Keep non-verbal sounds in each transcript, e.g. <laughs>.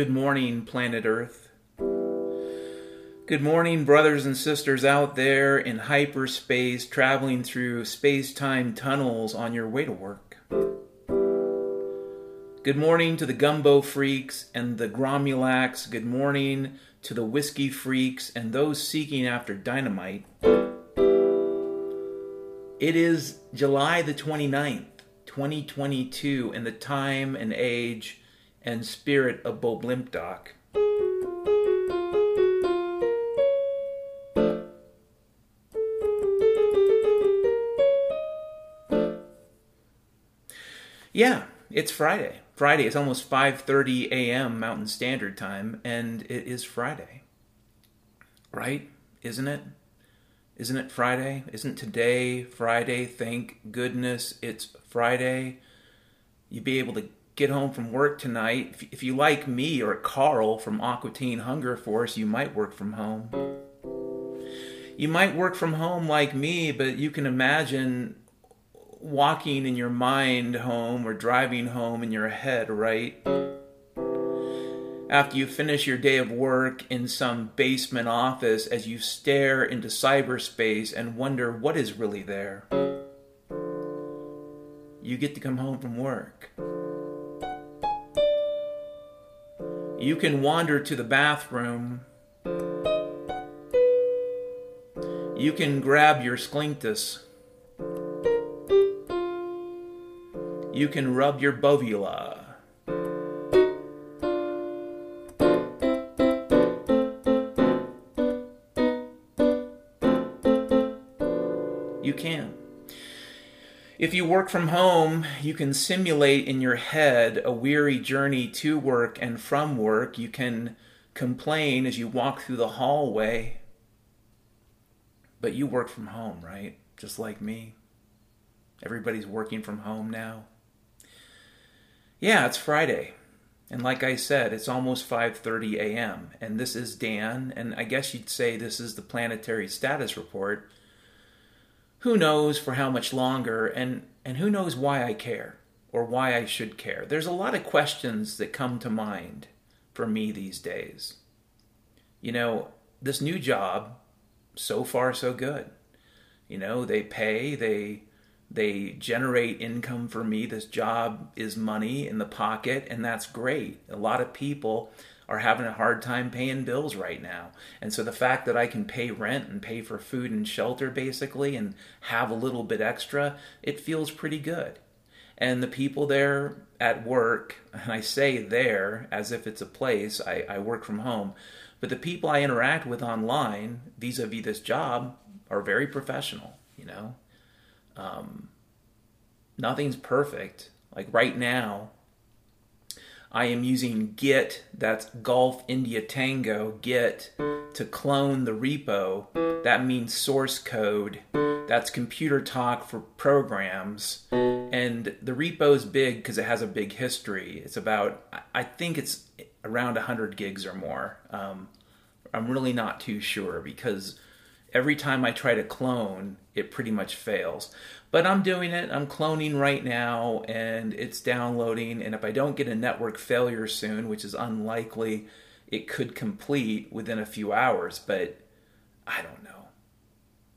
Good morning, planet Earth. Good morning, brothers and sisters out there in hyperspace, traveling through space time tunnels on your way to work. Good morning to the gumbo freaks and the gromulax. Good morning to the whiskey freaks and those seeking after dynamite. It is July the 29th, 2022, in the time and age and spirit of Bob Limpdoc. Yeah, it's Friday. Friday. It's almost 5:30 a.m. Mountain Standard Time and it is Friday. Right? Isn't it? Isn't it Friday? Isn't today Friday? Thank goodness it's Friday. You'd be able to get home from work tonight. If, if you like me or Carl from Aqua Teen Hunger Force, you might work from home. You might work from home like me, but you can imagine walking in your mind home or driving home in your head, right? After you finish your day of work in some basement office as you stare into cyberspace and wonder what is really there, you get to come home from work. You can wander to the bathroom. You can grab your splinctus you can rub your bovula. If you work from home, you can simulate in your head a weary journey to work and from work. You can complain as you walk through the hallway. But you work from home, right? Just like me. Everybody's working from home now. Yeah, it's Friday. And like I said, it's almost 5:30 a.m. and this is Dan and I guess you'd say this is the planetary status report. Who knows for how much longer and and who knows why I care or why I should care. There's a lot of questions that come to mind for me these days. You know, this new job so far so good. You know, they pay, they they generate income for me. This job is money in the pocket, and that's great. A lot of people are having a hard time paying bills right now. And so the fact that I can pay rent and pay for food and shelter basically and have a little bit extra, it feels pretty good. And the people there at work, <laughs> and I say there as if it's a place, I, I work from home, but the people I interact with online vis a vis this job are very professional, you know. Um, nothing's perfect. Like right now, I am using Git, that's Golf India Tango, Git, to clone the repo. That means source code. That's computer talk for programs. And the repo is big because it has a big history. It's about, I think it's around 100 gigs or more. Um, I'm really not too sure because every time I try to clone, it pretty much fails. But I'm doing it. I'm cloning right now and it's downloading. And if I don't get a network failure soon, which is unlikely, it could complete within a few hours. But I don't know.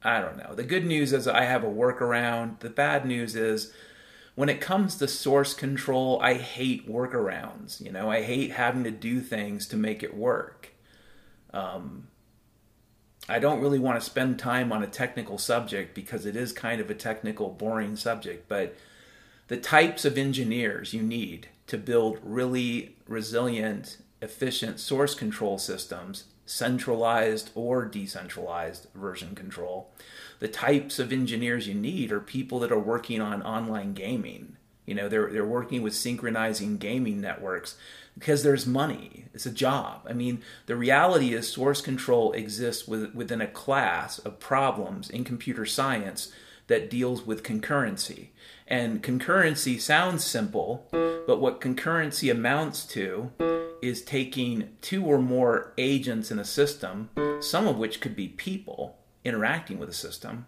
I don't know. The good news is I have a workaround. The bad news is when it comes to source control, I hate workarounds. You know, I hate having to do things to make it work. Um, I don't really want to spend time on a technical subject because it is kind of a technical, boring subject, but the types of engineers you need to build really resilient, efficient source control systems, centralized or decentralized version control, the types of engineers you need are people that are working on online gaming. You know, they're, they're working with synchronizing gaming networks because there's money. It's a job. I mean, the reality is source control exists with, within a class of problems in computer science that deals with concurrency. And concurrency sounds simple, but what concurrency amounts to is taking two or more agents in a system, some of which could be people interacting with a system,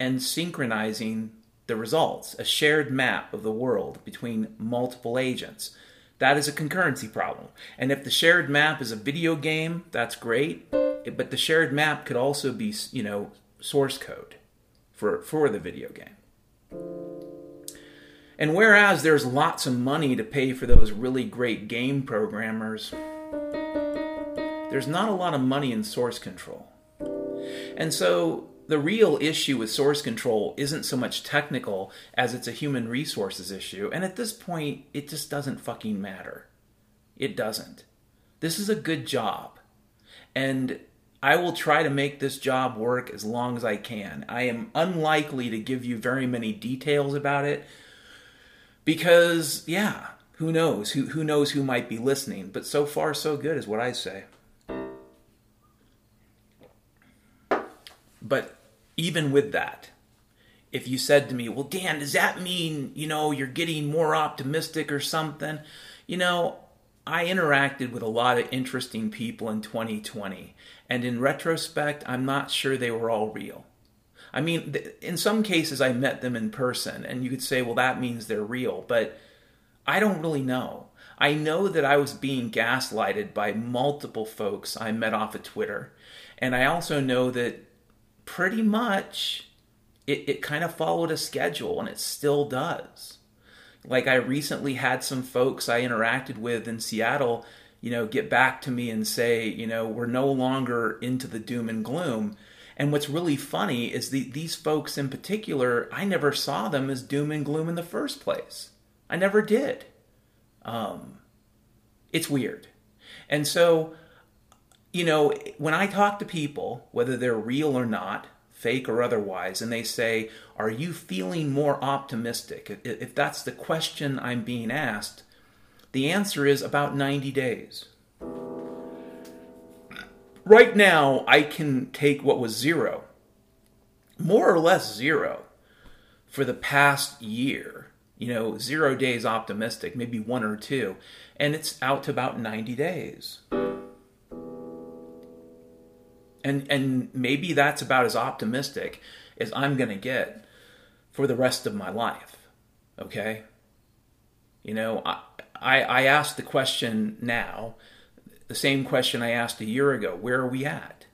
and synchronizing the results, a shared map of the world between multiple agents. That is a concurrency problem. And if the shared map is a video game, that's great. But the shared map could also be, you know, source code for, for the video game. And whereas there's lots of money to pay for those really great game programmers, there's not a lot of money in source control. And so the real issue with source control isn't so much technical as it's a human resources issue. And at this point, it just doesn't fucking matter. It doesn't. This is a good job. And I will try to make this job work as long as I can. I am unlikely to give you very many details about it because yeah, who knows? Who who knows who might be listening? But so far so good is what I say. But even with that, if you said to me, "Well, Dan, does that mean, you know, you're getting more optimistic or something?" You know, I interacted with a lot of interesting people in 2020, and in retrospect, I'm not sure they were all real. I mean, in some cases, I met them in person, and you could say, well, that means they're real, but I don't really know. I know that I was being gaslighted by multiple folks I met off of Twitter, and I also know that pretty much it, it kind of followed a schedule, and it still does. Like, I recently had some folks I interacted with in Seattle, you know, get back to me and say, you know, we're no longer into the doom and gloom and what's really funny is the, these folks in particular, I never saw them as doom and gloom in the first place. I never did. Um, it's weird. And so, you know, when I talk to people, whether they're real or not, fake or otherwise, and they say, Are you feeling more optimistic? If that's the question I'm being asked, the answer is about 90 days right now I can take what was zero, more or less zero, for the past year. You know, zero days optimistic, maybe one or two, and it's out to about 90 days. And and maybe that's about as optimistic as I'm going to get for the rest of my life. Okay? You know, I I, I ask the question now the same question I asked a year ago where are we at?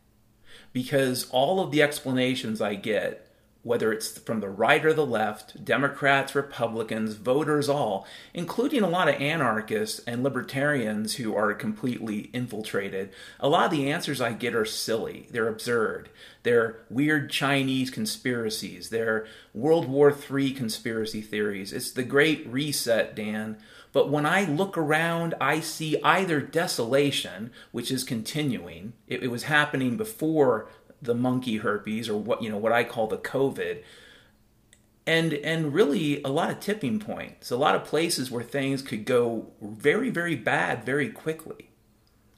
Because all of the explanations I get, whether it's from the right or the left, Democrats, Republicans, voters, all, including a lot of anarchists and libertarians who are completely infiltrated, a lot of the answers I get are silly. They're absurd. They're weird Chinese conspiracies. They're World War III conspiracy theories. It's the Great Reset, Dan but when I look around, I see either desolation, which is continuing. It, it was happening before the monkey herpes, or what you know, what I call the COVID, and and really a lot of tipping points, a lot of places where things could go very very bad very quickly.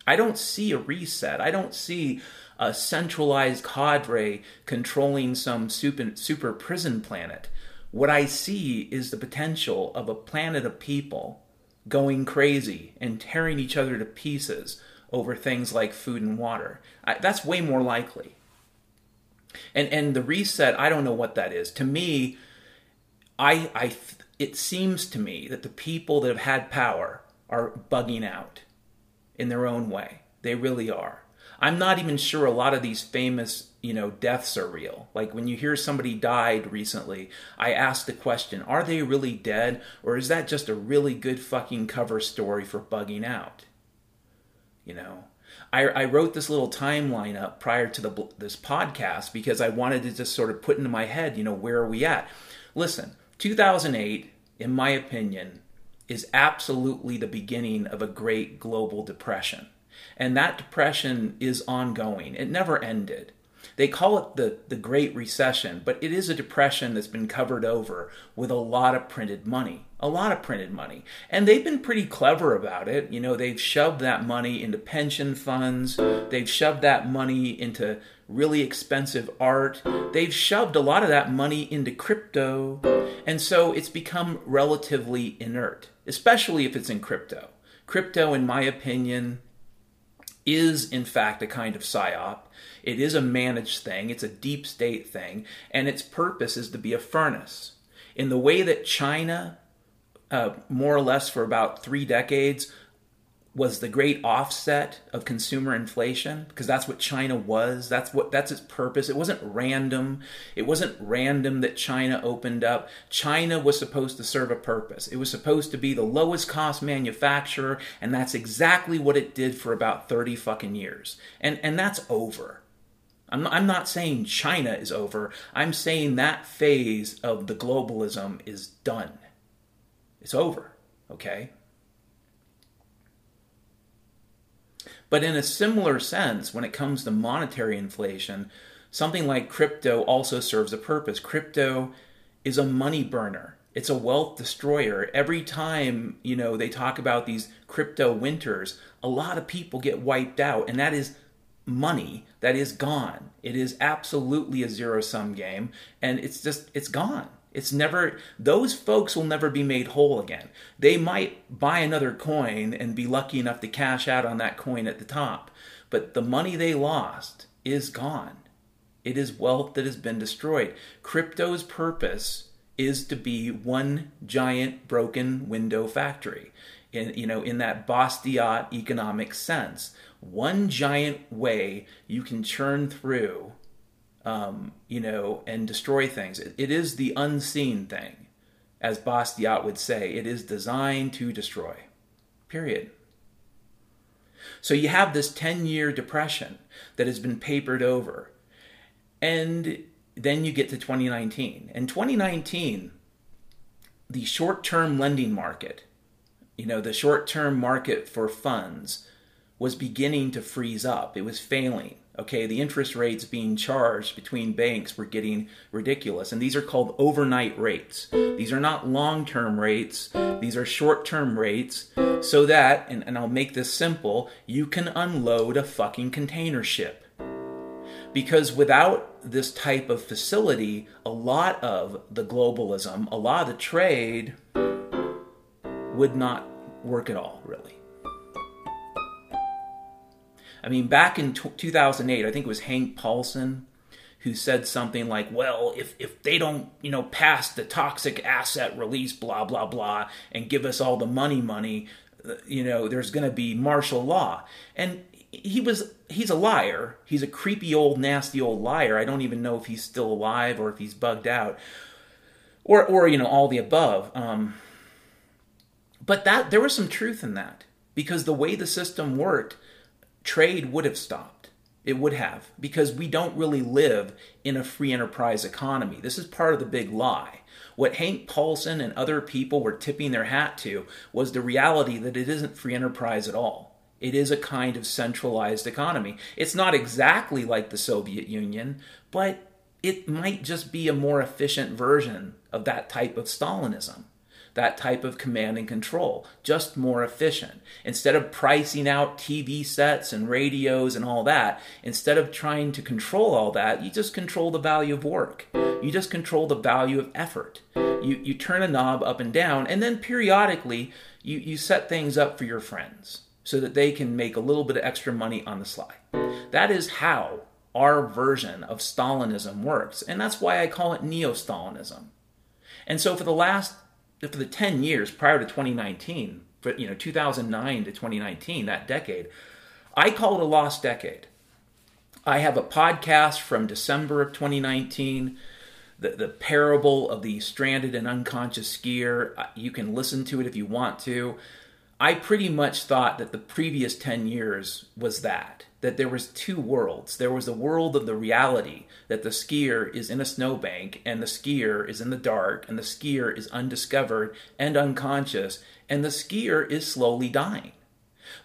I don't see a reset. I don't see a centralized cadre controlling some super, super prison planet. What I see is the potential of a planet of people going crazy and tearing each other to pieces over things like food and water. I, that's way more likely. And and the reset, I don't know what that is. To me, I I it seems to me that the people that have had power are bugging out in their own way. They really are. I'm not even sure a lot of these famous, you know, deaths are real. Like when you hear somebody died recently, I ask the question, are they really dead or is that just a really good fucking cover story for bugging out? You know, I, I wrote this little timeline up prior to the, this podcast because I wanted to just sort of put into my head, you know, where are we at? Listen, 2008, in my opinion, is absolutely the beginning of a great global depression. And that depression is ongoing, it never ended. They call it the, the Great Recession, but it is a depression that's been covered over with a lot of printed money. A lot of printed money. And they've been pretty clever about it. You know, they've shoved that money into pension funds, they've shoved that money into really expensive art, they've shoved a lot of that money into crypto. And so it's become relatively inert, especially if it's in crypto. Crypto, in my opinion, is in fact a kind of psyop. It is a managed thing, it's a deep state thing, and its purpose is to be a furnace. In the way that China uh, more or less for about three decades was the great offset of consumer inflation because that's what China was that's what that's its purpose. It wasn't random. It wasn't random that China opened up. China was supposed to serve a purpose. It was supposed to be the lowest cost manufacturer and that's exactly what it did for about 30 fucking years. And and that's over I'm not, I'm not saying China is over I'm saying that phase of the globalism is done it's over okay But in a similar sense, when it comes to monetary inflation, something like crypto also serves a purpose. Crypto is a money burner. It's a wealth destroyer. Every time, you know, they talk about these crypto winters, a lot of people get wiped out and that is money that is gone. It is absolutely a zero sum game and it's just it's gone. It's never, those folks will never be made whole again. They might buy another coin and be lucky enough to cash out on that coin at the top, but the money they lost is gone. It is wealth that has been destroyed. Crypto's purpose is to be one giant broken window factory. In, you know, in that Bastiat economic sense, one giant way you can churn through um, you know, and destroy things. It, it is the unseen thing, as Bastiat would say. It is designed to destroy. Period. So you have this 10 year depression that has been papered over. And then you get to 2019. And 2019, the short term lending market, you know, the short term market for funds was beginning to freeze up. It was failing. Okay, the interest rates being charged between banks were getting ridiculous. And these are called overnight rates. These are not long term rates, these are short term rates, so that, and, and I'll make this simple, you can unload a fucking container ship. Because without this type of facility, a lot of the globalism, a lot of the trade would not work at all, really. I mean, back in t- 2008, I think it was Hank Paulson who said something like, "Well, if if they don't, you know, pass the toxic asset release, blah blah blah, and give us all the money, money, uh, you know, there's going to be martial law." And he was he's a liar. He's a creepy old nasty old liar. I don't even know if he's still alive or if he's bugged out, or or you know all the above. Um, but that there was some truth in that because the way the system worked trade would have stopped. It would have, because we don't really live in a free enterprise economy. This is part of the big lie. What Hank Paulson and other people were tipping their hat to was the reality that it isn't free enterprise at all. It is a kind of centralized economy. It's not exactly like the Soviet Union, but it might just be a more efficient version of that type of Stalinism that type of command and control, just more efficient. Instead of pricing out TV sets and radios and all that, instead of trying to control all that, you just control the value of work. You just control the value of effort. You, you turn a knob up and down, and then periodically you, you set things up for your friends so that they can make a little bit of extra money on the sly. That is how our version of Stalinism works, and that's why I call it neo Stalinism. And so, for the last for the 10 years prior to 2019, for, you know, 2009 to 2019, that decade, I call it a lost decade. I have a podcast from December of 2019, the, the parable of the stranded and unconscious skier. Uh, you can listen to it if you want to. I pretty much thought that the previous 10 years was that that there was two worlds. There was a world of the reality that the skier is in a snowbank and the skier is in the dark and the skier is undiscovered and unconscious and the skier is slowly dying.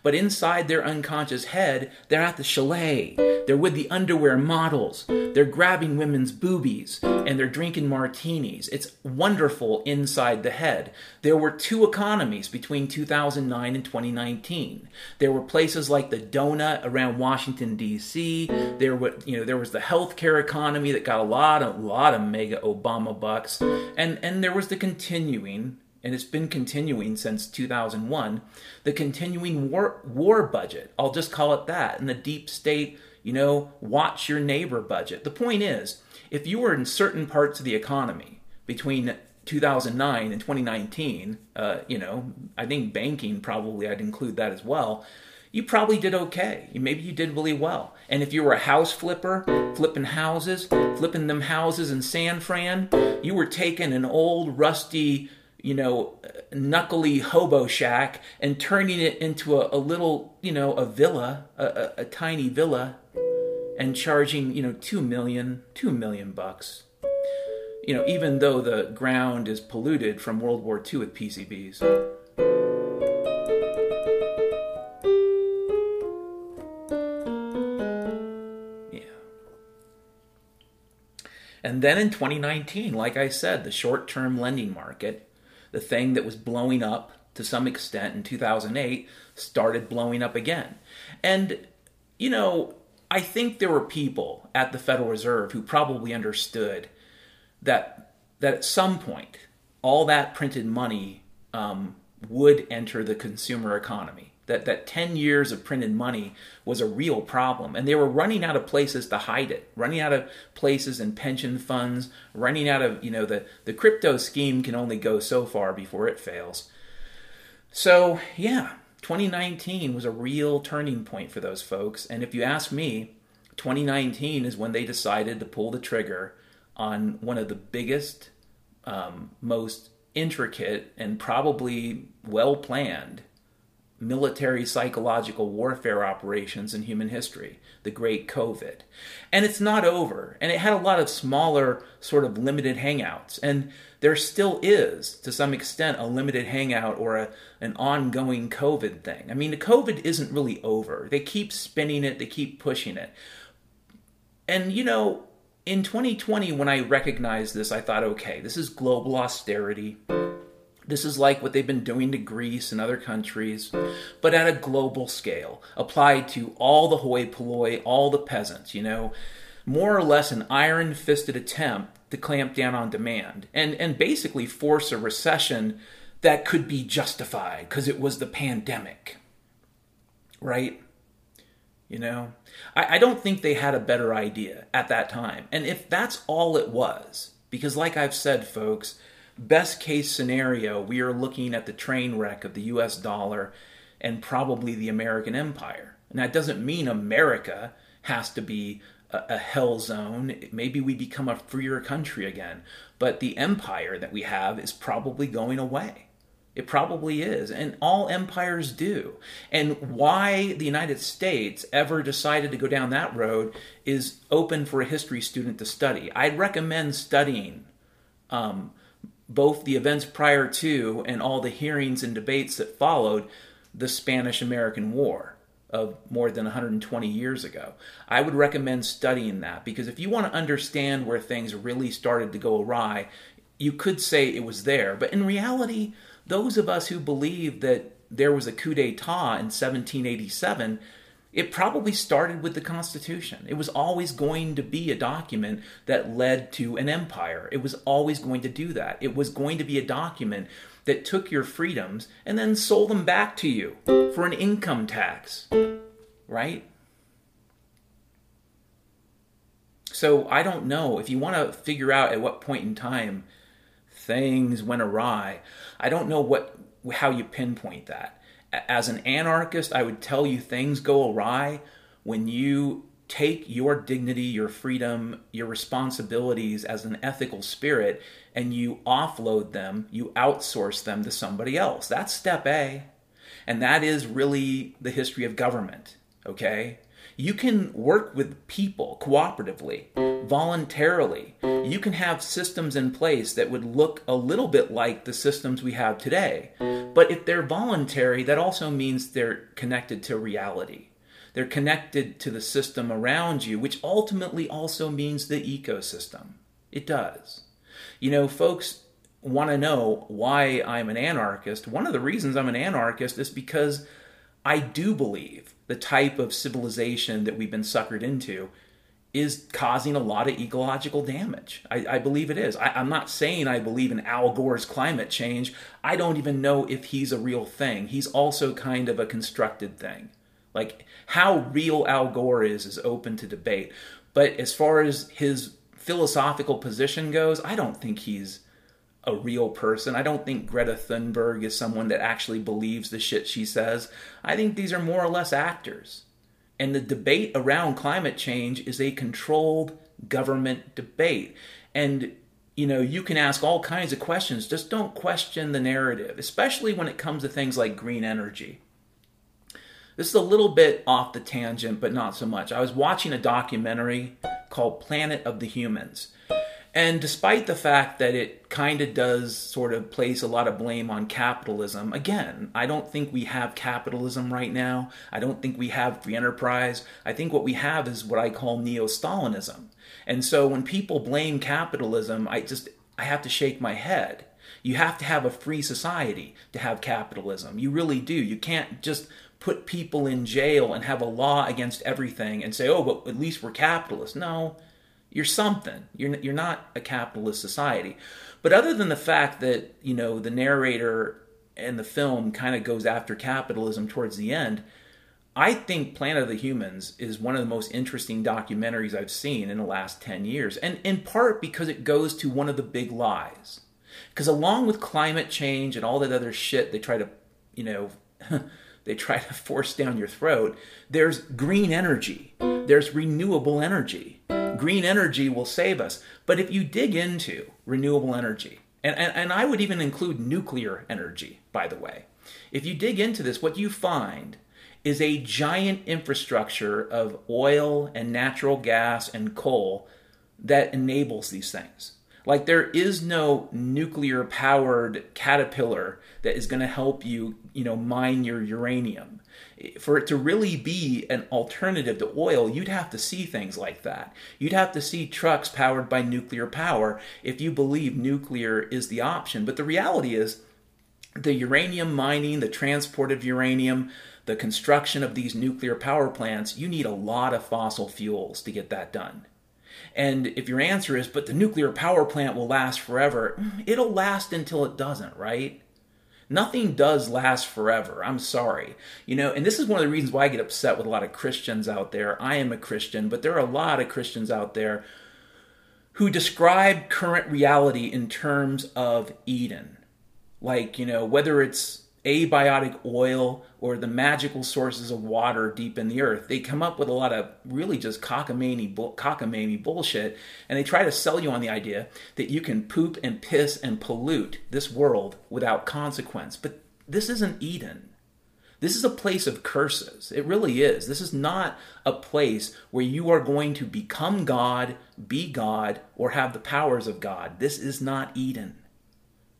But inside their unconscious head, they're at the chalet. They're with the underwear models. They're grabbing women's boobies and they're drinking martinis. It's wonderful inside the head. There were two economies between 2009 and 2019. There were places like the donut around Washington D.C. There were, you know, there was the healthcare economy that got a lot of, lot of mega Obama bucks, and and there was the continuing and it's been continuing since 2001, the continuing war, war budget. I'll just call it that. And the deep state, you know, watch your neighbor budget. The point is, if you were in certain parts of the economy between 2009 and 2019, uh, you know, I think banking probably I'd include that as well. You probably did okay. Maybe you did really well. And if you were a house flipper, flipping houses, flipping them houses in San Fran, you were taking an old rusty, you know, knuckly hobo shack and turning it into a, a little, you know, a villa, a, a, a tiny villa, and charging, you know, two million, two million bucks you know, even though the ground is polluted from World War II with PCBs. Yeah. And then in 2019, like I said, the short term lending market, the thing that was blowing up to some extent in 2008, started blowing up again. And, you know, I think there were people at the Federal Reserve who probably understood that that at some point all that printed money um, would enter the consumer economy. That that ten years of printed money was a real problem, and they were running out of places to hide it, running out of places in pension funds, running out of you know the the crypto scheme can only go so far before it fails. So yeah, 2019 was a real turning point for those folks, and if you ask me, 2019 is when they decided to pull the trigger on one of the biggest, um, most intricate, and probably well planned military psychological warfare operations in human history, the Great COVID. And it's not over. And it had a lot of smaller, sort of limited hangouts. And there still is, to some extent, a limited hangout or a, an ongoing COVID thing. I mean, the COVID isn't really over. They keep spinning it, they keep pushing it. And, you know, in 2020, when I recognized this, I thought, okay, this is global austerity. This is like what they've been doing to Greece and other countries, but at a global scale, applied to all the hoi polloi, all the peasants, you know, more or less an iron fisted attempt to clamp down on demand and, and basically force a recession that could be justified because it was the pandemic. Right? You know, I, I don't think they had a better idea at that time. And if that's all it was, because like I've said, folks, best case scenario, we are looking at the train wreck of the US dollar and probably the American empire. And that doesn't mean America has to be a, a hell zone. Maybe we become a freer country again. But the empire that we have is probably going away. It probably is. And all empires do. And why the United States ever decided to go down that road is open for a history student to study. I'd recommend studying um, both the events prior to and all the hearings and debates that followed the Spanish American War of more than 120 years ago. I would recommend studying that because if you want to understand where things really started to go awry, you could say it was there. But in reality, those of us who believe that there was a coup d'etat in 1787, it probably started with the Constitution. It was always going to be a document that led to an empire. It was always going to do that. It was going to be a document that took your freedoms and then sold them back to you for an income tax. Right? So I don't know. If you want to figure out at what point in time things went awry. I don't know what how you pinpoint that. As an anarchist, I would tell you things go awry when you take your dignity, your freedom, your responsibilities as an ethical spirit and you offload them, you outsource them to somebody else. That's step A. And that is really the history of government, okay? You can work with people cooperatively, voluntarily. You can have systems in place that would look a little bit like the systems we have today. But if they're voluntary, that also means they're connected to reality. They're connected to the system around you, which ultimately also means the ecosystem. It does. You know, folks want to know why I'm an anarchist. One of the reasons I'm an anarchist is because I do believe the type of civilization that we've been suckered into is causing a lot of ecological damage. I, I believe it is. I, am not saying I believe in Al Gore's climate change. I don't even know if he's a real thing. He's also kind of a constructed thing. Like how real Al Gore is is open to debate. But as far as his philosophical position goes, I don't think he's a real person. I don't think Greta Thunberg is someone that actually believes the shit she says. I think these are more or less actors. And the debate around climate change is a controlled government debate. And you know, you can ask all kinds of questions, just don't question the narrative, especially when it comes to things like green energy. This is a little bit off the tangent, but not so much. I was watching a documentary called Planet of the Humans. And despite the fact that it kind of does sort of place a lot of blame on capitalism, again, I don't think we have capitalism right now. I don't think we have free enterprise. I think what we have is what I call neo Stalinism. And so when people blame capitalism, I just I have to shake my head. You have to have a free society to have capitalism. You really do. You can't just put people in jail and have a law against everything and say, "Oh, but at least we're capitalists." No, you're something. You're you're not a capitalist society. But other than the fact that you know the narrator and the film kind of goes after capitalism towards the end, I think Planet of the Humans is one of the most interesting documentaries I've seen in the last 10 years. And in part because it goes to one of the big lies. Because along with climate change and all that other shit they try to, you know, <laughs> they try to force down your throat, there's green energy, there's renewable energy green energy will save us. But if you dig into renewable energy, and, and, and I would even include nuclear energy, by the way, if you dig into this, what you find is a giant infrastructure of oil and natural gas and coal that enables these things. Like there is no nuclear powered caterpillar that is going to help you, you know, mine your uranium for it to really be an alternative to oil, you'd have to see things like that. You'd have to see trucks powered by nuclear power if you believe nuclear is the option. But the reality is, the uranium mining, the transport of uranium, the construction of these nuclear power plants, you need a lot of fossil fuels to get that done. And if your answer is, but the nuclear power plant will last forever, it'll last until it doesn't, right? Nothing does last forever. I'm sorry. You know, and this is one of the reasons why I get upset with a lot of Christians out there. I am a Christian, but there are a lot of Christians out there who describe current reality in terms of Eden. Like, you know, whether it's abiotic oil or the magical sources of water deep in the earth. They come up with a lot of really just cockamamie, cockamamie bullshit, and they try to sell you on the idea that you can poop and piss and pollute this world without consequence. But this isn't Eden. This is a place of curses. It really is. This is not a place where you are going to become God, be God, or have the powers of God. This is not Eden.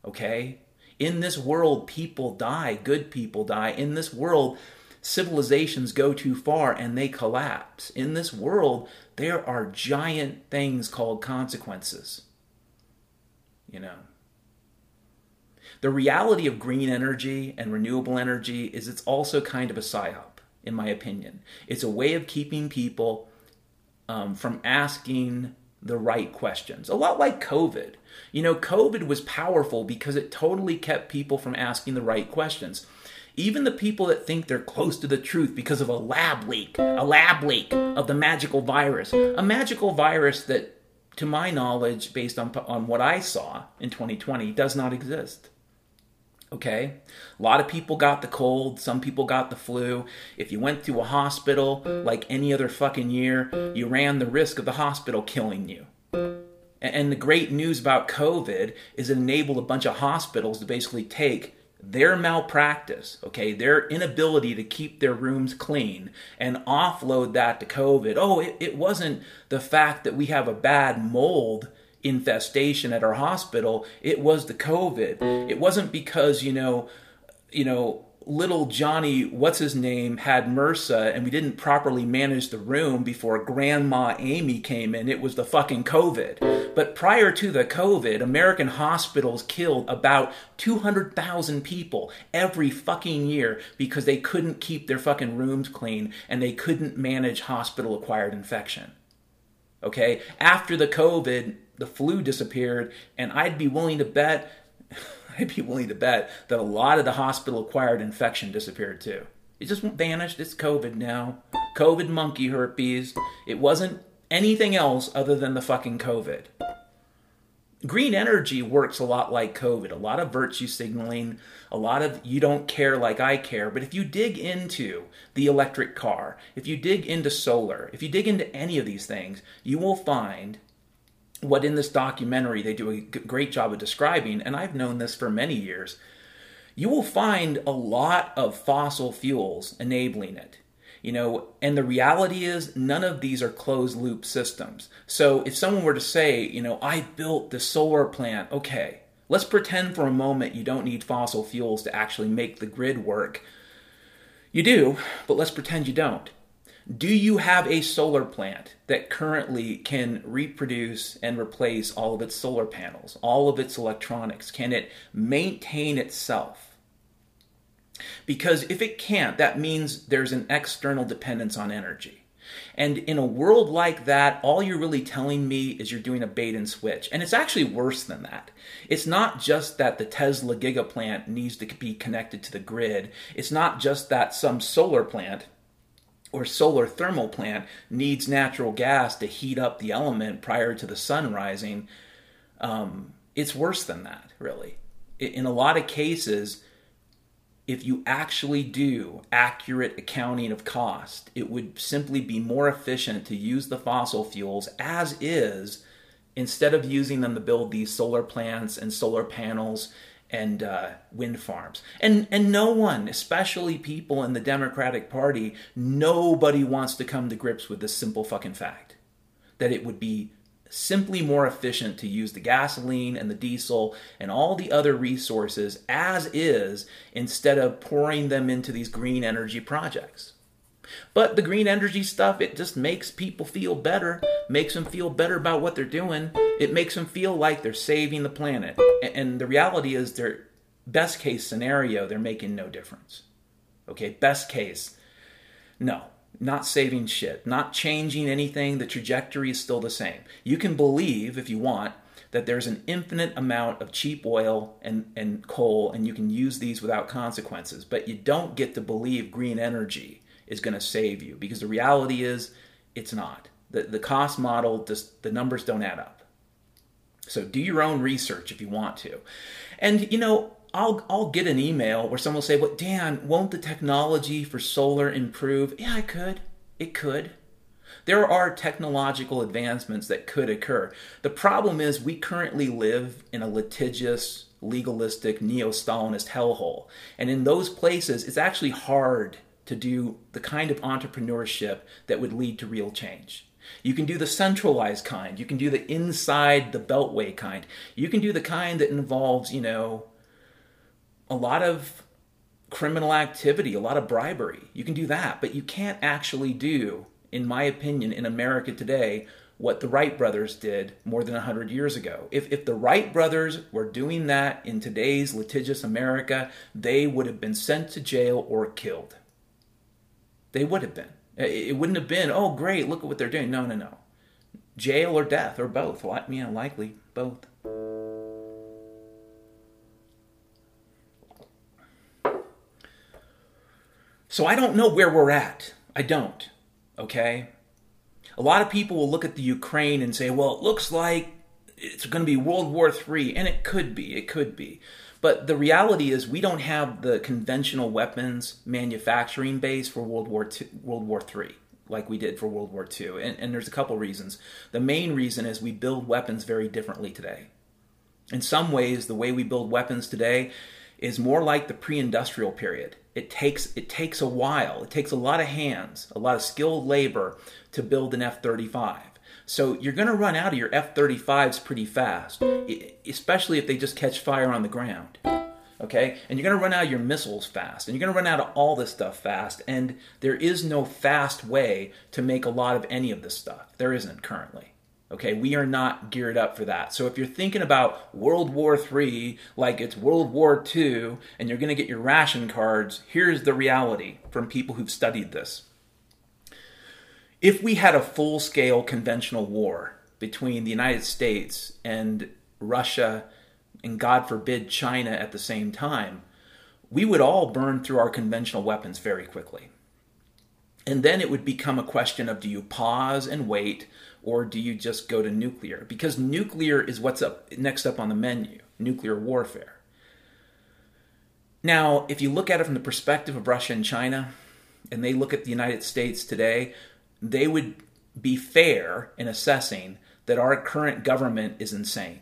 Okay? In this world, people die, good people die. In this world, civilizations go too far and they collapse. In this world, there are giant things called consequences. You know. The reality of green energy and renewable energy is it's also kind of a psyop, in my opinion. It's a way of keeping people um, from asking the right questions. A lot like COVID. You know, COVID was powerful because it totally kept people from asking the right questions. Even the people that think they're close to the truth because of a lab leak, a lab leak of the magical virus, a magical virus that, to my knowledge, based on, on what I saw in 2020, does not exist. Okay? A lot of people got the cold, some people got the flu. If you went to a hospital like any other fucking year, you ran the risk of the hospital killing you. And the great news about COVID is it enabled a bunch of hospitals to basically take their malpractice, okay, their inability to keep their rooms clean and offload that to COVID. Oh, it, it wasn't the fact that we have a bad mold infestation at our hospital, it was the COVID. It wasn't because, you know, you know, little Johnny, what's his name, had MRSA and we didn't properly manage the room before Grandma Amy came in. It was the fucking COVID. But prior to the COVID, American hospitals killed about 200,000 people every fucking year because they couldn't keep their fucking rooms clean and they couldn't manage hospital acquired infection. Okay? After the COVID, the flu disappeared, and I'd be willing to bet <laughs> I'd be willing to bet that a lot of the hospital acquired infection disappeared too. It just vanished. It's COVID now. COVID monkey herpes. It wasn't anything else other than the fucking COVID. green energy works a lot like COVID, a lot of virtue signaling, a lot of you don't care like I care. But if you dig into the electric car, if you dig into solar, if you dig into any of these things, you will find what in this documentary they do a great job of describing, and I've known this for many years. You will find a lot of fossil fuels enabling it. You know and the reality is none of these are closed loop systems. So if someone were to say you know i built the solar plant okay let's pretend for a moment you don't need fossil fuels to actually make the grid work. You do but let's pretend you don't do you have a solar plant that currently can reproduce and replace all of its solar panels all of its electronics can it maintain itself because if it can't, that means there's an external dependence on energy. And in a world like that, all you're really telling me is you're doing a bait and switch. And it's actually worse than that. It's not just that the Tesla giga plant needs to be connected to the grid. It's not just that some solar plant or solar thermal plant needs natural gas to heat up the element prior to the sun rising. Um, it's worse than that, really. In a lot of cases, if you actually do accurate accounting of cost, it would simply be more efficient to use the fossil fuels as is instead of using them to build these solar plants and solar panels and uh, wind farms. And and no one, especially people in the Democratic Party, nobody wants to come to grips with this simple fucking fact that it would be simply more efficient to use the gasoline and the diesel and all the other resources as is instead of pouring them into these green energy projects. But the green energy stuff, it just makes people feel better, makes them feel better about what they're doing. It makes them feel like they're saving the planet. And the reality is, their best case scenario, they're making no difference. Okay, best case, no not saving shit, not changing anything. The trajectory is still the same. You can believe, if you want, that there's an infinite amount of cheap oil and, and coal, and you can use these without consequences. But you don't get to believe green energy is going to save you because the reality is it's not. The, the cost model, just the numbers don't add up. So do your own research if you want to. And, you know, I'll I'll get an email where someone will say, "Well, Dan, won't the technology for solar improve?" Yeah, it could. It could. There are technological advancements that could occur. The problem is we currently live in a litigious, legalistic, neo-Stalinist hellhole. And in those places, it's actually hard to do the kind of entrepreneurship that would lead to real change. You can do the centralized kind. You can do the inside the beltway kind. You can do the kind that involves, you know, a lot of criminal activity, a lot of bribery. You can do that, but you can't actually do, in my opinion, in America today, what the Wright brothers did more than 100 years ago. If, if the Wright brothers were doing that in today's litigious America, they would have been sent to jail or killed. They would have been. It wouldn't have been, oh, great, look at what they're doing. No, no, no. Jail or death, or both. You know, likely both. So I don't know where we're at. I don't. Okay? A lot of people will look at the Ukraine and say, well, it looks like it's going to be World War III. And it could be. It could be. But the reality is, we don't have the conventional weapons manufacturing base for World War II, World War III like we did for World War II. And, and there's a couple reasons. The main reason is we build weapons very differently today. In some ways, the way we build weapons today is more like the pre-industrial period. It takes it takes a while. It takes a lot of hands, a lot of skilled labor to build an F-35. So you're going to run out of your F-35s pretty fast, especially if they just catch fire on the ground. Okay? And you're going to run out of your missiles fast, and you're going to run out of all this stuff fast, and there is no fast way to make a lot of any of this stuff. There isn't currently. Okay, we are not geared up for that. So if you're thinking about World War III like it's World War II and you're going to get your ration cards, here's the reality from people who've studied this. If we had a full scale conventional war between the United States and Russia, and God forbid China at the same time, we would all burn through our conventional weapons very quickly. And then it would become a question of do you pause and wait or do you just go to nuclear? Because nuclear is what's up next up on the menu, nuclear warfare. Now, if you look at it from the perspective of Russia and China, and they look at the United States today, they would be fair in assessing that our current government is insane.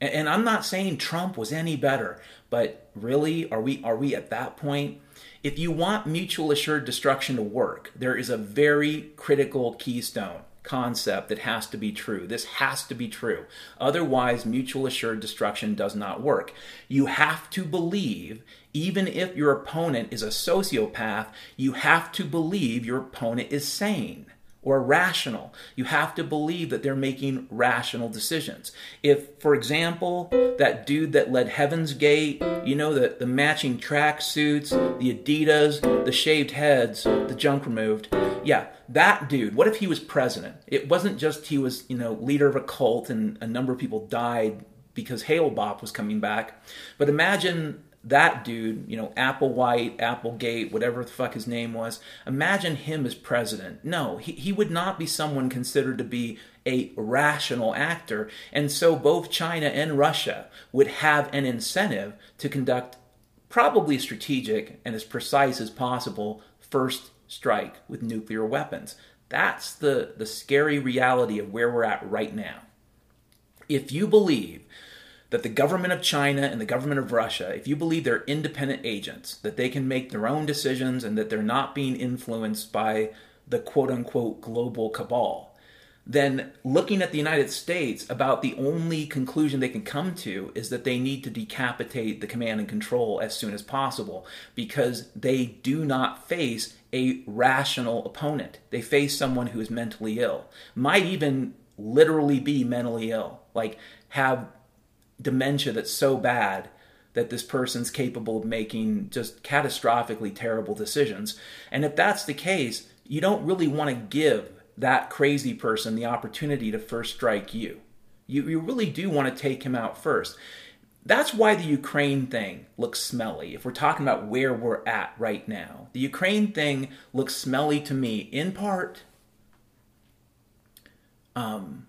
And I'm not saying Trump was any better, but really, are we are we at that point? If you want mutual assured destruction to work, there is a very critical keystone concept that has to be true. This has to be true. Otherwise, mutual assured destruction does not work. You have to believe, even if your opponent is a sociopath, you have to believe your opponent is sane or rational. You have to believe that they're making rational decisions. If, for example, that dude that led Heaven's Gate, you know, the, the matching track suits, the Adidas, the shaved heads, the junk removed, yeah, that dude, what if he was president? It wasn't just he was, you know, leader of a cult and a number of people died because Hale-Bopp was coming back. But imagine that dude, you know, Applewhite, Applegate, whatever the fuck his name was, imagine him as president. No, he, he would not be someone considered to be a rational actor. And so both China and Russia would have an incentive to conduct probably strategic and as precise as possible first strike with nuclear weapons. That's the, the scary reality of where we're at right now. If you believe that the government of China and the government of Russia, if you believe they're independent agents, that they can make their own decisions and that they're not being influenced by the quote unquote global cabal, then looking at the United States, about the only conclusion they can come to is that they need to decapitate the command and control as soon as possible because they do not face a rational opponent. They face someone who is mentally ill, might even literally be mentally ill, like have dementia that's so bad that this person's capable of making just catastrophically terrible decisions. And if that's the case, you don't really want to give that crazy person the opportunity to first strike you. You, you really do want to take him out first. That's why the Ukraine thing looks smelly. If we're talking about where we're at right now, the Ukraine thing looks smelly to me in part um,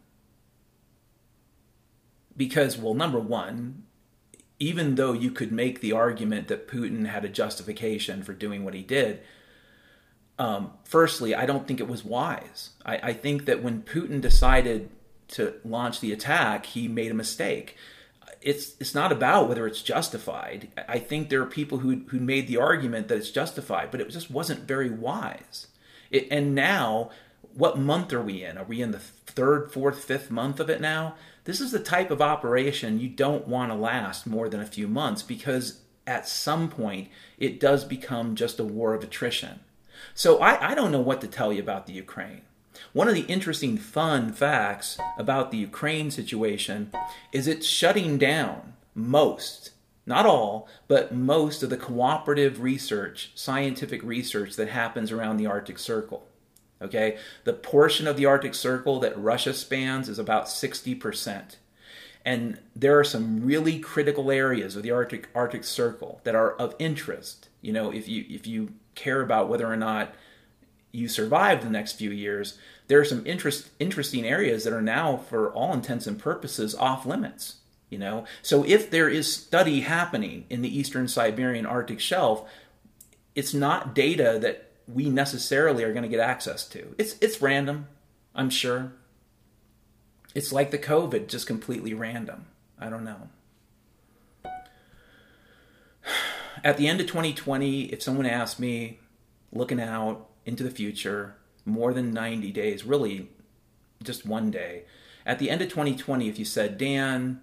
because, well, number one, even though you could make the argument that Putin had a justification for doing what he did, um, firstly, I don't think it was wise. I, I think that when Putin decided to launch the attack, he made a mistake it's it's not about whether it's justified. I think there are people who who made the argument that it's justified, but it just wasn't very wise. It, and now, what month are we in? Are we in the third, fourth, fifth month of it now? This is the type of operation you don't want to last more than a few months because at some point it does become just a war of attrition. So I, I don't know what to tell you about the Ukraine. One of the interesting fun facts about the Ukraine situation is it's shutting down most, not all, but most of the cooperative research, scientific research that happens around the Arctic Circle. Okay? The portion of the Arctic Circle that Russia spans is about 60%. And there are some really critical areas of the Arctic Arctic Circle that are of interest. You know, if you if you care about whether or not you survive the next few years, there are some interest, interesting areas that are now, for all intents and purposes, off limits. You know, so if there is study happening in the eastern Siberian Arctic shelf, it's not data that we necessarily are going to get access to. It's it's random, I'm sure. It's like the COVID, just completely random. I don't know. <sighs> At the end of 2020, if someone asked me, looking out, into the future, more than 90 days, really just one day. At the end of 2020, if you said, Dan,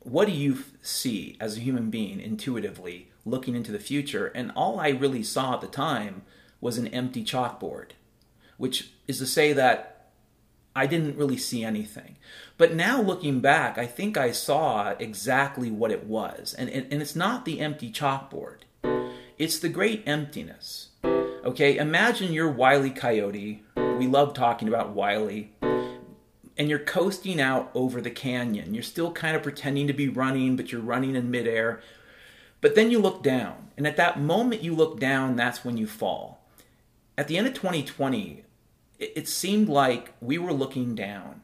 what do you see as a human being intuitively looking into the future? And all I really saw at the time was an empty chalkboard, which is to say that I didn't really see anything. But now looking back, I think I saw exactly what it was. And, and, and it's not the empty chalkboard, it's the great emptiness. Okay, imagine you're Wiley Coyote. We love talking about Wiley. And you're coasting out over the canyon. You're still kind of pretending to be running, but you're running in midair. But then you look down. And at that moment you look down, that's when you fall. At the end of 2020, it, it seemed like we were looking down.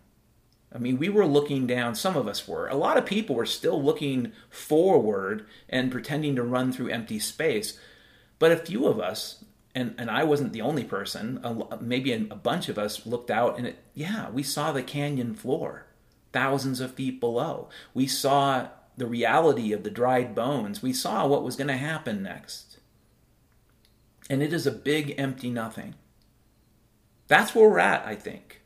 I mean, we were looking down, some of us were. A lot of people were still looking forward and pretending to run through empty space. But a few of us, and, and I wasn't the only person, maybe a bunch of us looked out and it, yeah, we saw the canyon floor thousands of feet below. We saw the reality of the dried bones. We saw what was going to happen next. And it is a big empty nothing. That's where we're at, I think.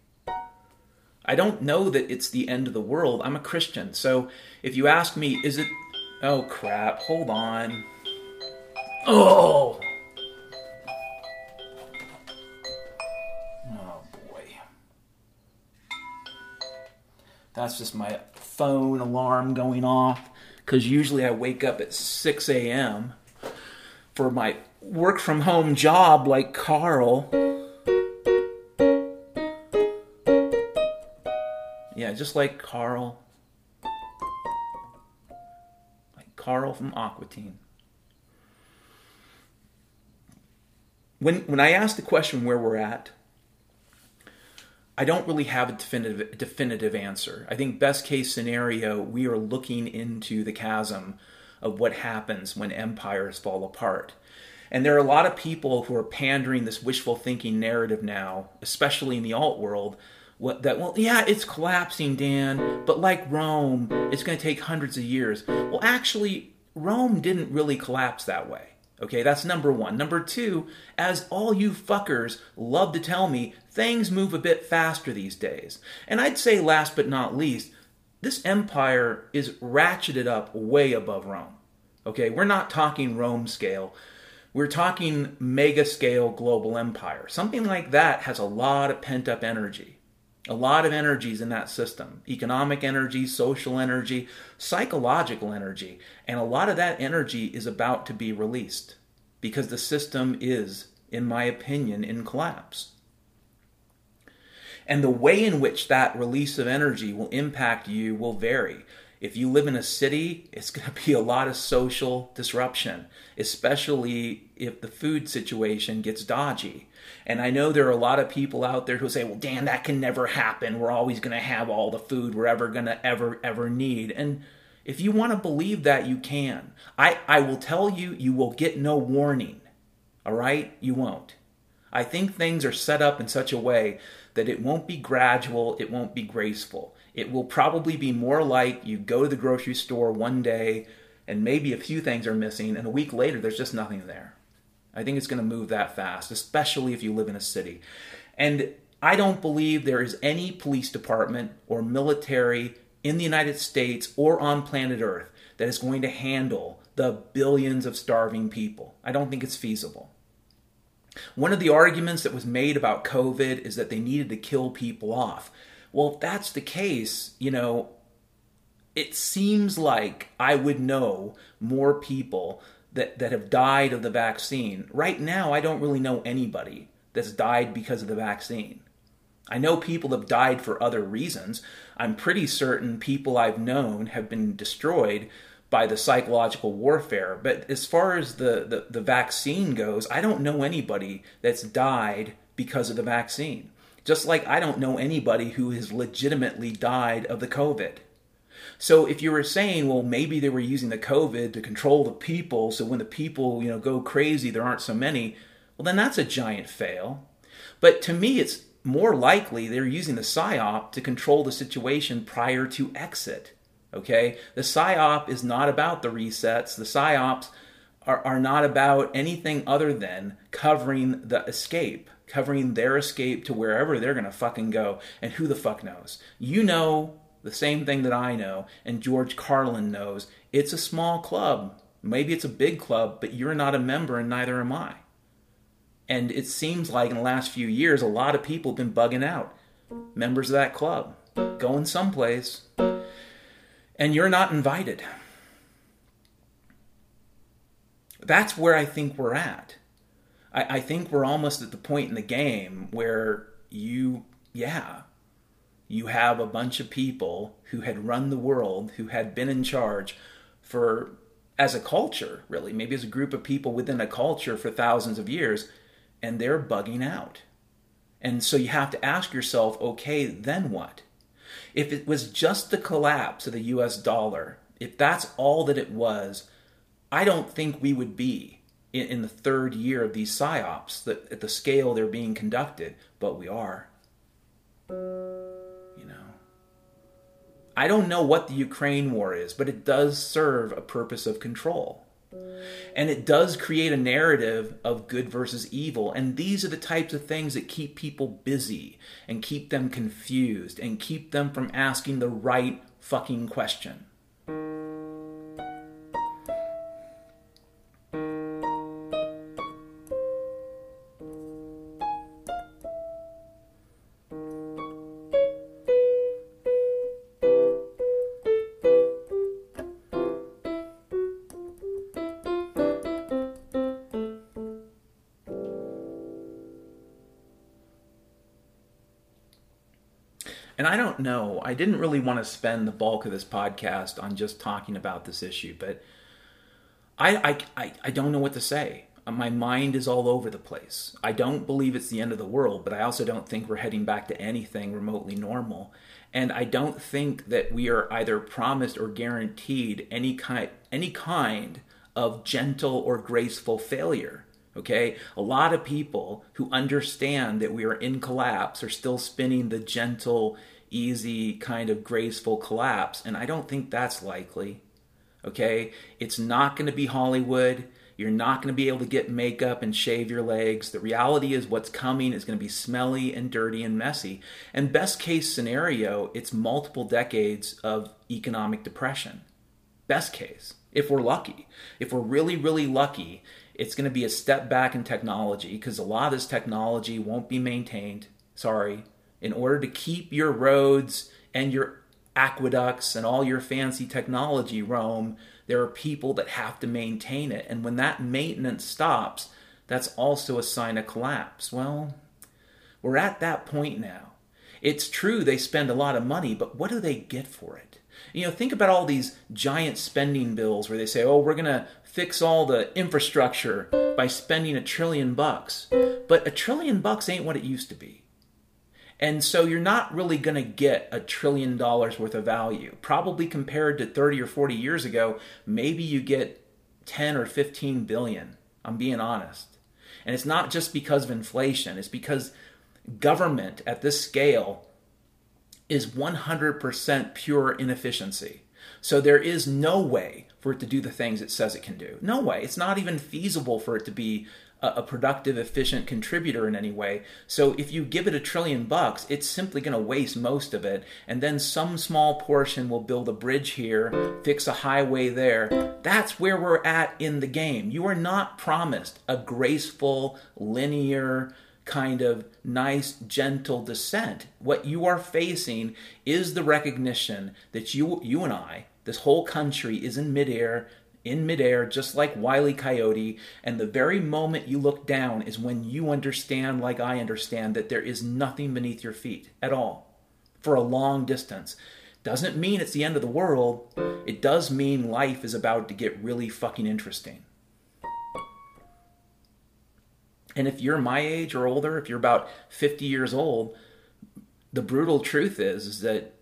I don't know that it's the end of the world. I'm a Christian. So if you ask me, is it. Oh, crap. Hold on. Oh! Oh, boy. That's just my phone alarm going off. Because usually I wake up at 6 a.m. for my work from home job, like Carl. Yeah, just like Carl. Like Carl from Aqua Teen. When, when I ask the question where we're at, I don't really have a definitive definitive answer. I think best case scenario, we are looking into the chasm of what happens when empires fall apart. And there are a lot of people who are pandering this wishful thinking narrative now, especially in the alt world, what, that well yeah it's collapsing dan but like rome it's going to take hundreds of years. Well actually rome didn't really collapse that way okay? That's number one. Number two as all you fuckers love to tell me things move a bit faster these days. And i'd say last but not least this empire is ratcheted up way above rome okay? We're not talking rome scale we're talking mega scale global empire something like that has a lot of pent up energy a lot of energies in that system economic energy, social energy, psychological energy. And a lot of that energy is about to be released because the system is, in my opinion, in collapse. And the way in which that release of energy will impact you will vary. If you live in a city, it's going to be a lot of social disruption, especially if the food situation gets dodgy. And I know there are a lot of people out there who say, well, Dan, that can never happen. We're always going to have all the food we're ever going to ever, ever need. And if you want to believe that, you can. I, I will tell you, you will get no warning. All right? You won't. I think things are set up in such a way that it won't be gradual, it won't be graceful. It will probably be more like you go to the grocery store one day and maybe a few things are missing, and a week later, there's just nothing there. I think it's going to move that fast, especially if you live in a city. And I don't believe there is any police department or military in the United States or on planet Earth that is going to handle the billions of starving people. I don't think it's feasible. One of the arguments that was made about COVID is that they needed to kill people off. Well, if that's the case, you know, it seems like I would know more people that, that have died of the vaccine. Right now, I don't really know anybody that's died because of the vaccine. I know people have died for other reasons. I'm pretty certain people I've known have been destroyed by the psychological warfare. But as far as the, the, the, vaccine goes, I don't know anybody that's died because of the vaccine. Just like I don't know anybody who has legitimately died of the COVID. So if you were saying, well, maybe they were using the COVID to control the people, so when the people, you know, go crazy, there aren't so many, well, then that's a giant fail. But to me, it's more likely they're using the PSYOP to control the situation prior to exit. Okay? The PSYOP is not about the resets. The PSYOPs are, are not about anything other than covering the escape, covering their escape to wherever they're going to fucking go. And who the fuck knows? You know the same thing that I know and George Carlin knows. It's a small club. Maybe it's a big club, but you're not a member and neither am I. And it seems like in the last few years, a lot of people have been bugging out. Members of that club, going someplace, and you're not invited. That's where I think we're at. I, I think we're almost at the point in the game where you, yeah, you have a bunch of people who had run the world, who had been in charge for, as a culture, really, maybe as a group of people within a culture for thousands of years, and they're bugging out. And so you have to ask yourself, okay, then what? If it was just the collapse of the US dollar, if that's all that it was, I don't think we would be in, in the third year of these psyops that at the scale they're being conducted, but we are. You know. I don't know what the Ukraine war is, but it does serve a purpose of control. And it does create a narrative of good versus evil. And these are the types of things that keep people busy and keep them confused and keep them from asking the right fucking question. I didn't really want to spend the bulk of this podcast on just talking about this issue, but I, I, I, don't know what to say. Uh, my mind is all over the place. I don't believe it's the end of the world, but I also don't think we're heading back to anything remotely normal. And I don't think that we are either promised or guaranteed any kind, any kind of gentle or graceful failure. Okay? A lot of people who understand that we are in collapse are still spinning the gentle, easy, kind of graceful collapse, and I don't think that's likely. Okay? It's not going to be Hollywood. You're not going to be able to get makeup and shave your legs. The reality is, what's coming is going to be smelly and dirty and messy. And best case scenario, it's multiple decades of economic depression. Best case, if we're lucky. If we're really, really lucky, it's going to be a step back in technology because a lot of this technology won't be maintained. Sorry. In order to keep your roads and your aqueducts and all your fancy technology Rome, there are people that have to maintain it. And when that maintenance stops, that's also a sign of collapse. Well, we're at that point now. It's true they spend a lot of money, but what do they get for it? You know, think about all these giant spending bills where they say, oh, we're going to fix all the infrastructure by spending a trillion bucks. But a trillion bucks ain't what it used to be. And so you're not really going to get a trillion dollars worth of value. Probably compared to 30 or 40 years ago, maybe you get 10 or 15 billion. I'm being honest. And it's not just because of inflation, it's because government at this scale is 100% pure inefficiency. So there is no way for it to do the things it says it can do. No way. It's not even feasible for it to be a, productive, efficient contributor in any way. So if you give it a trillion bucks, it's simply going to waste most of it. And then some small portion will build a bridge here, fix a highway there. That's where we're at in the game. You are not promised a graceful, linear, kind of nice, gentle descent. What you are facing is the recognition that you, you and I, this whole country is in midair, in midair, just like Wiley. Coyote. And the very moment you look down is when you understand, like I understand, that there is nothing beneath your feet at all for a long distance. Doesn't mean it's the end of the world. It does mean life is about to get really fucking interesting. And if you're my age or older, if you're about 50 years old, the brutal truth is, is that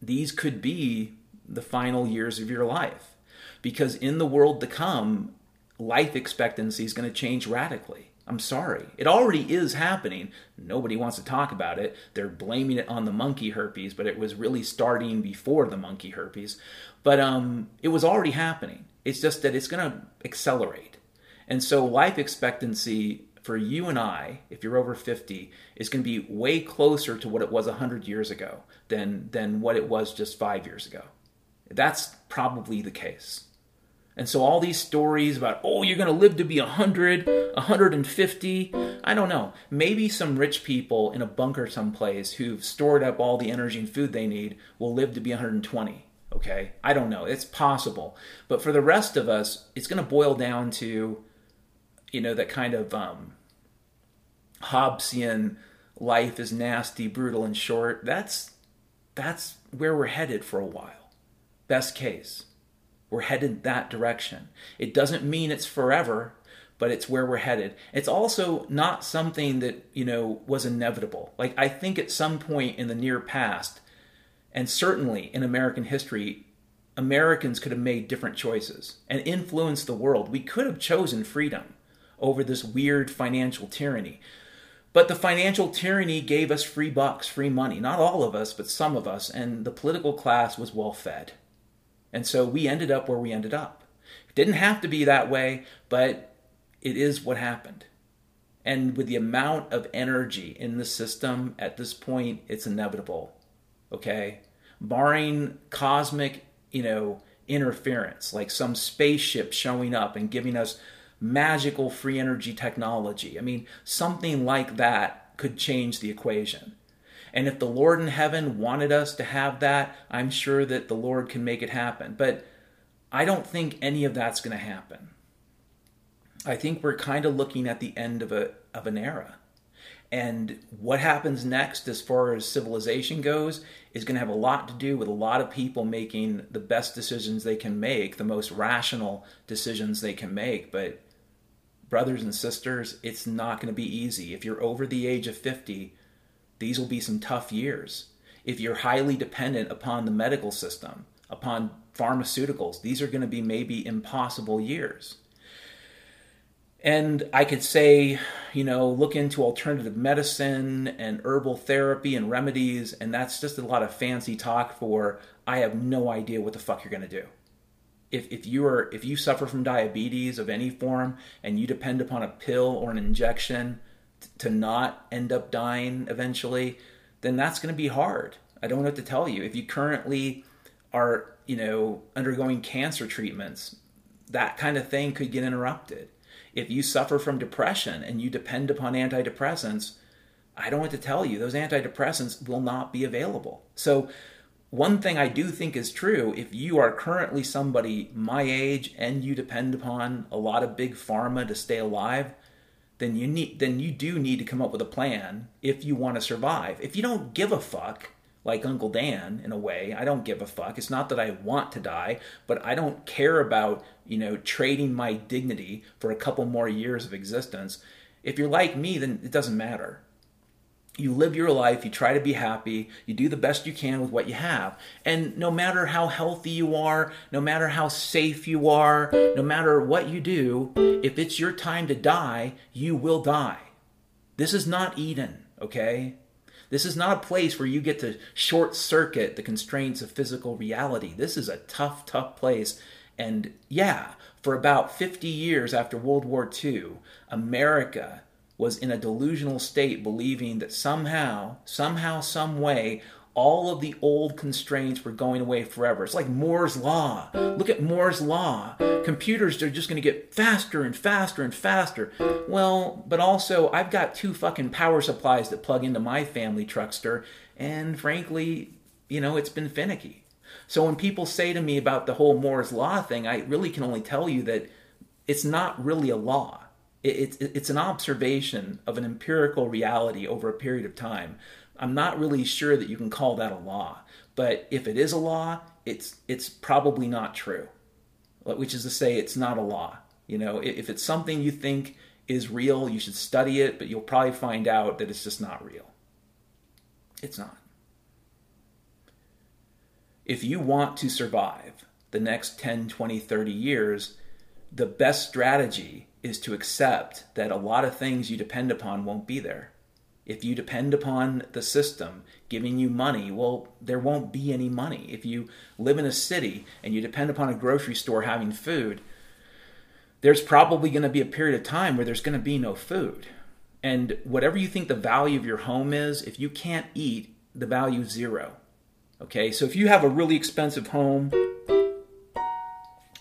these could be the final years of your life. Because in the world to come, life expectancy is going to change radically. I'm sorry. It already is happening. Nobody wants to talk about it. They're blaming it on the monkey herpes, but it was really starting before the monkey herpes. But um, it was already happening. It's just that it's going to accelerate. And so life expectancy for you and I, if you're over 50, is going to be way closer to what it was 100 years ago than, than what it was just five years ago. That's probably the case. And so all these stories about, oh, you're going to live to be 100, 150, I don't know. Maybe some rich people in a bunker someplace who've stored up all the energy and food they need will live to be 120. Okay? I don't know. It's possible. But for the rest of us, it's going to boil down to, you know, that kind of um, Hobbesian life is nasty, brutal, and short. That's that's where we're headed for a while best case. We're headed that direction. It doesn't mean it's forever, but it's where we're headed. It's also not something that, you know, was inevitable. Like, I think at some point in the near past, and certainly in American history, Americans could have made different choices and influenced the world. We could have chosen freedom over this weird financial tyranny. But the financial tyranny gave us free bucks, free money. Not all of us, but some of us. And the political class was well fed. And so we ended up where we ended up. It didn't have to be that way, but it is what happened. And with the amount of energy in the system at this point, it's inevitable. Okay? Barring cosmic, you know, interference, like some spaceship showing up and giving us magical free energy technology. I mean, something like that could change the equation. And if the Lord in heaven wanted us to have that, I'm sure that the Lord can make it happen. But I don't think any of that's going to happen. I think we're kind of looking at the end of a of an era. And what happens next as far as civilization goes is going to have a lot to do with a lot of people making the best decisions they can make, the most rational decisions they can make, but brothers and sisters, it's not going to be easy. If you're over the age of 50, these will be some tough years. If you're highly dependent upon the medical system, upon pharmaceuticals, these are going to be maybe impossible years. And I could say, you know, look into alternative medicine and herbal therapy and remedies, and that's just a lot of fancy talk for I have no idea what the fuck you're going to do if, if you are if you suffer from diabetes of any form and you depend upon a pill or an injection to not end up dying eventually then that's going to be hard. I don't know what to tell you. If you currently are you know undergoing cancer treatments that kind of thing could get interrupted. If you suffer from depression and you depend upon antidepressants i don't what to tell you those antidepressants will not be available. So one thing I do think is true if you are currently somebody my age and you depend upon a lot of big pharma to stay alive, then you need then you do need to come up with a plan if you want to survive. If you don't give a fuck, like Uncle Dan in a way, I don't give a fuck. It's not that I want to die, but I don't care about, you know, trading my dignity for a couple more years of existence. If you're like me, then it doesn't matter you live your life, you try to be happy, you do the best you can with what you have. And no matter how healthy you are, no matter how safe you are, no matter what you do, if it's your time to die, you will die. This is not Eden, okay? This is not a place where you get to short circuit the constraints of physical reality. This is a tough, tough place. And yeah, for about 50 years after World War II, America was in a delusional state, believing that somehow, somehow, some way, all of the old constraints were going away forever. It's like Moore's Law. Look at Moore's Law. Computers are just going to get faster and faster and faster. Well, but also, I've got two fucking power supplies that plug into my family truckster, and frankly, you know, it's been finicky. So when people say to me about the whole Moore's Law thing, I really can only tell you that it's not really a law it's it's an observation of an empirical reality over a period of time. I'm not really sure that you can call that a law, but if it is a law, it's it's probably not true. Which is to say, it's not a law. You know, if it's something you think is real, you should study it, but you'll probably find out that it's just not real. It's not. If you want to survive the next 10, 20, 30 years, the best strategy is to accept that a lot of things you depend upon won't be there. If you depend upon the system giving you money, well, there won't be any money. If you live in a city and you depend upon a grocery store having food, there's probably going to be a period of time where there's going to be no food. And whatever you think the value of your home is, if you can't eat, the value is zero. Okay, so if you have a really expensive home,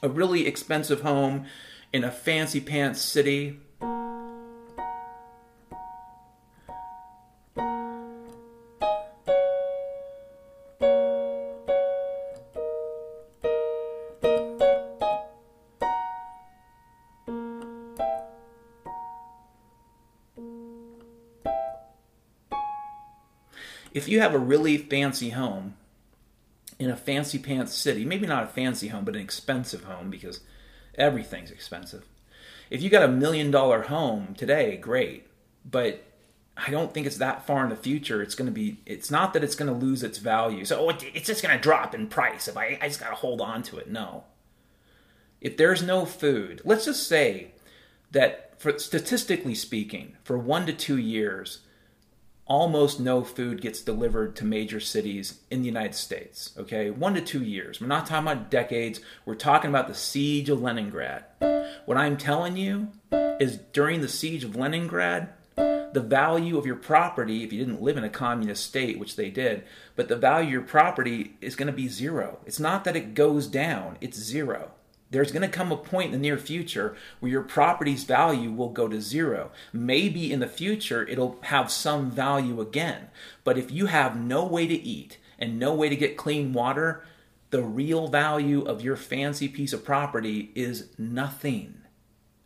a really expensive home in a fancy pants city. If you have a really fancy home in a fancy pants city, maybe not a fancy home, but an expensive home because Everything's expensive. If you got a million dollar home today, great. But I don't think it's that far in the future. It's going to be. It's not that it's going to lose its value. So oh, it's just going to drop in price if I, I just got to hold on to it. No. If there's no food, let's just say that, for statistically speaking, for one to two years, almost no food gets delivered to major cities in the United States. Okay, one to two years. We're not talking about decades. We're talking about the siege of Leningrad. What I'm telling you is during the siege of Leningrad, the value of your property, if you didn't live in a communist state, which they did, but the value of your property is going to be zero. It's not that it goes down, it's zero. There's going to come a point in the near future where your property's value will go to zero. Maybe in the future it'll have some value again. But if you have no way to eat and no way to get clean water, the real value of your fancy piece of property is nothing.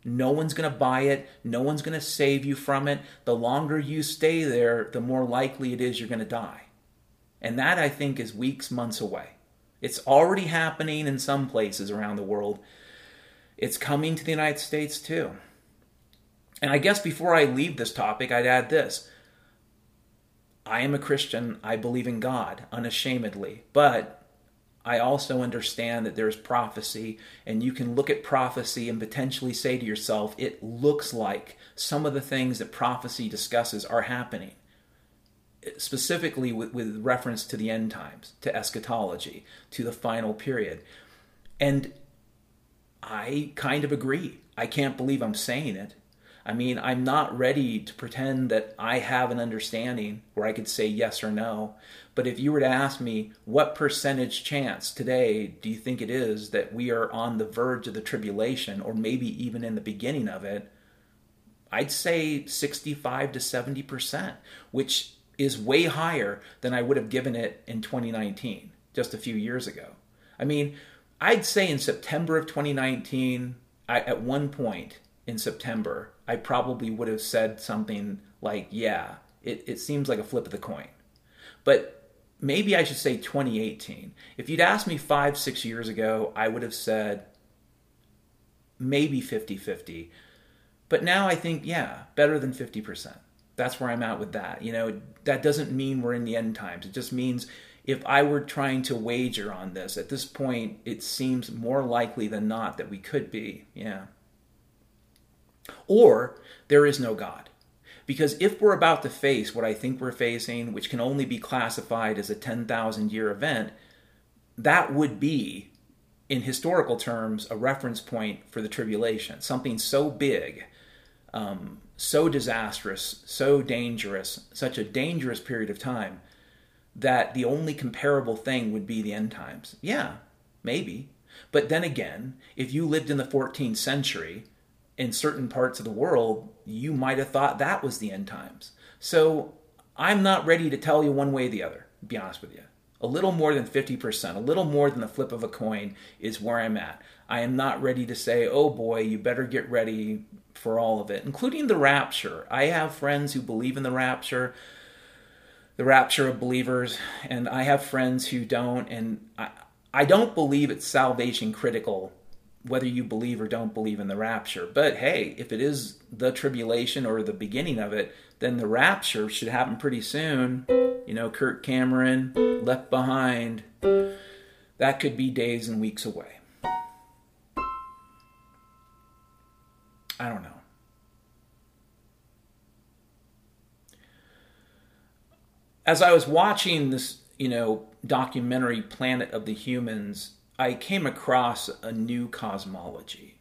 No one's going to buy it. No one's going to save you from it. The longer you stay there, the more likely it is you're going to die. And that, I think, is weeks, months away. It's already happening in some places around the world. It's coming to the United States too. And I guess before I leave this topic, I'd add this. I am a Christian. I believe in God unashamedly. But I also understand that there's prophecy, and you can look at prophecy and potentially say to yourself, it looks like some of the things that prophecy discusses are happening, specifically with, with reference to the end times, to eschatology, to the final period. And I kind of agree. I can't believe I'm saying it. I mean, I'm not ready to pretend that I have an understanding where I could say yes or no. But if you were to ask me, what percentage chance today do you think it is that we are on the verge of the tribulation, or maybe even in the beginning of it? I'd say 65 to 70%, which is way higher than I would have given it in 2019, just a few years ago. I mean, I'd say in September of 2019, I, at one point in September, I probably would have said something like, yeah, it, it seems like a flip of the coin. But maybe I should say 2018. If you'd asked me five, six years ago, I would have said maybe 50 50. But now I think, yeah, better than 50%. That's where I'm at with that. You know, that doesn't mean we're in the end times. It just means if I were trying to wager on this, at this point, it seems more likely than not that we could be. Yeah. Or there is no God. Because if we're about to face what I think we're facing, which can only be classified as a 10,000 year event, that would be, in historical terms, a reference point for the tribulation. Something so big, um, so disastrous, so dangerous, such a dangerous period of time, that the only comparable thing would be the end times. Yeah, maybe. But then again, if you lived in the 14th century, in certain parts of the world, you might have thought that was the end times. So I'm not ready to tell you one way or the other, be honest with you. A little more than 50%, a little more than the flip of a coin is where I'm at. I am not ready to say, oh boy, you better get ready for all of it, including the rapture. I have friends who believe in the rapture, the rapture of believers, and I have friends who don't, and I, I don't believe it's salvation critical whether you believe or don't believe in the rapture. But hey, if it is the tribulation or the beginning of it, then the rapture should happen pretty soon. You know, Kirk Cameron, Left Behind, that could be days and weeks away. I don't know. As I was watching this, you know, documentary Planet of the Humans, I came across a new cosmology.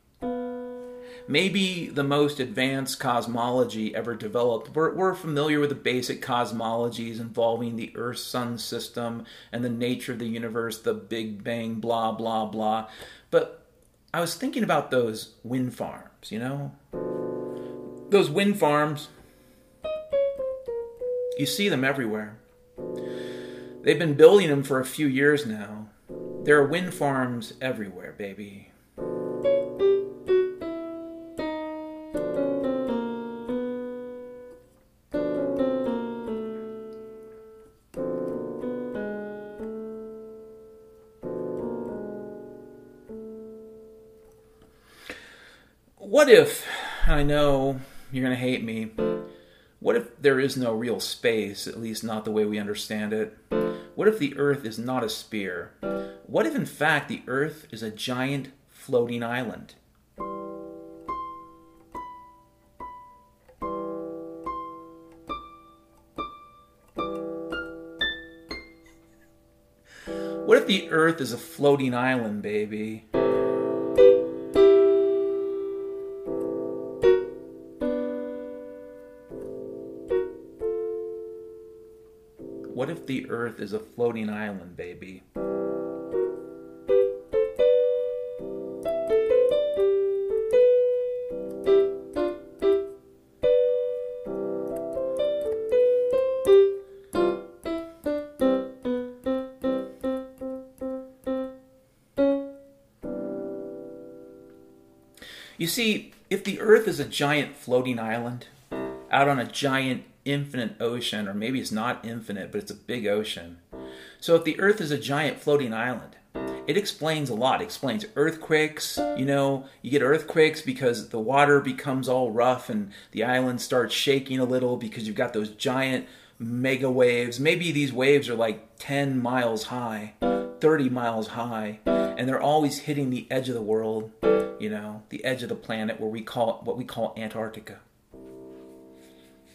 Maybe the most advanced cosmology ever developed. We're, we're, familiar with the basic cosmologies involving the Earth Sun system and the nature of the universe, the Big Bang, blah, blah, blah. But I was thinking about those wind farms, you know? Those wind farms, you see them everywhere. They've been building them for a few years now there are wind farms everywhere, baby. What if I know you're going to hate me. What if there is no real space, at least not the way we understand it? What if the Earth is not a sphere? What if, in fact, the Earth is a giant floating island? What if the Earth is a floating island, baby? The Earth is a floating island, baby? You see, if the Earth is a giant floating island out on a giant infinite ocean, or maybe it's not infinite, but it's a big ocean. So if the Earth is a giant floating island, it explains a lot. It explains earthquakes. You know, you get earthquakes because the water becomes all rough and the island starts shaking a little because you've got those giant mega waves. Maybe these waves are like 10 miles high, 30 miles high, and they're always hitting the edge of the world you know, the edge of the planet where we call what we call Antarctica.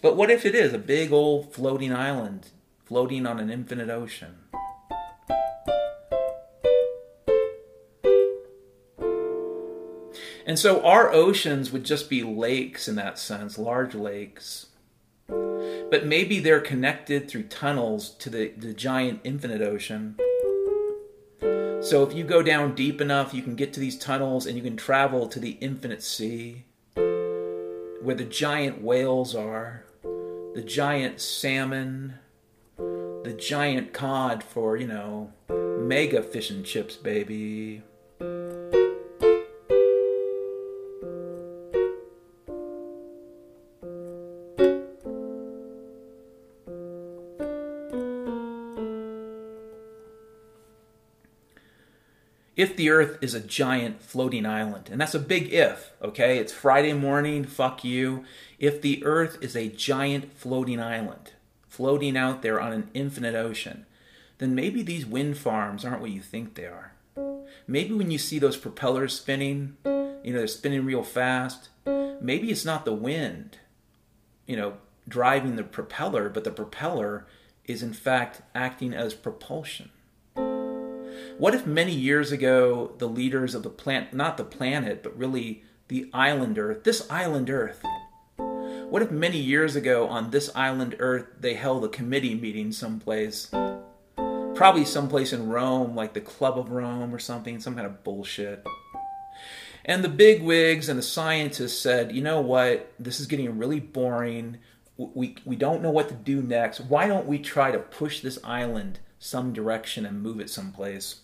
But what if it is a big old floating island floating on an infinite ocean? And so our oceans would just be lakes in that sense, large lakes. But maybe they're connected through tunnels to the, the giant infinite ocean. So if you go down deep enough, you can get to these tunnels and you can travel to the infinite sea where the giant whales are, the giant salmon, the giant cod for, you know, mega fish and chips, baby. If the Earth is a giant floating island, and that's a big if, okay? It's Friday morning, fuck you. If the Earth is a giant floating island, floating out there on an infinite ocean, then maybe these wind farms aren't what you think they are. Maybe when you see those propellers spinning, you know, they're spinning real fast, maybe it's not the wind, you know, driving the propeller, but the propeller is in fact acting as propulsion. What if many years ago the leaders of the planet, not the planet, but really the island Earth, this island Earth, what if many years ago on this island Earth they held a committee meeting someplace? Probably someplace in Rome, like the Club of Rome or something, some kind of bullshit. And the big wigs and the scientists said, you know what, this is getting really boring. We, we don't know what to do next. Why don't we try to push this island some direction and move it someplace.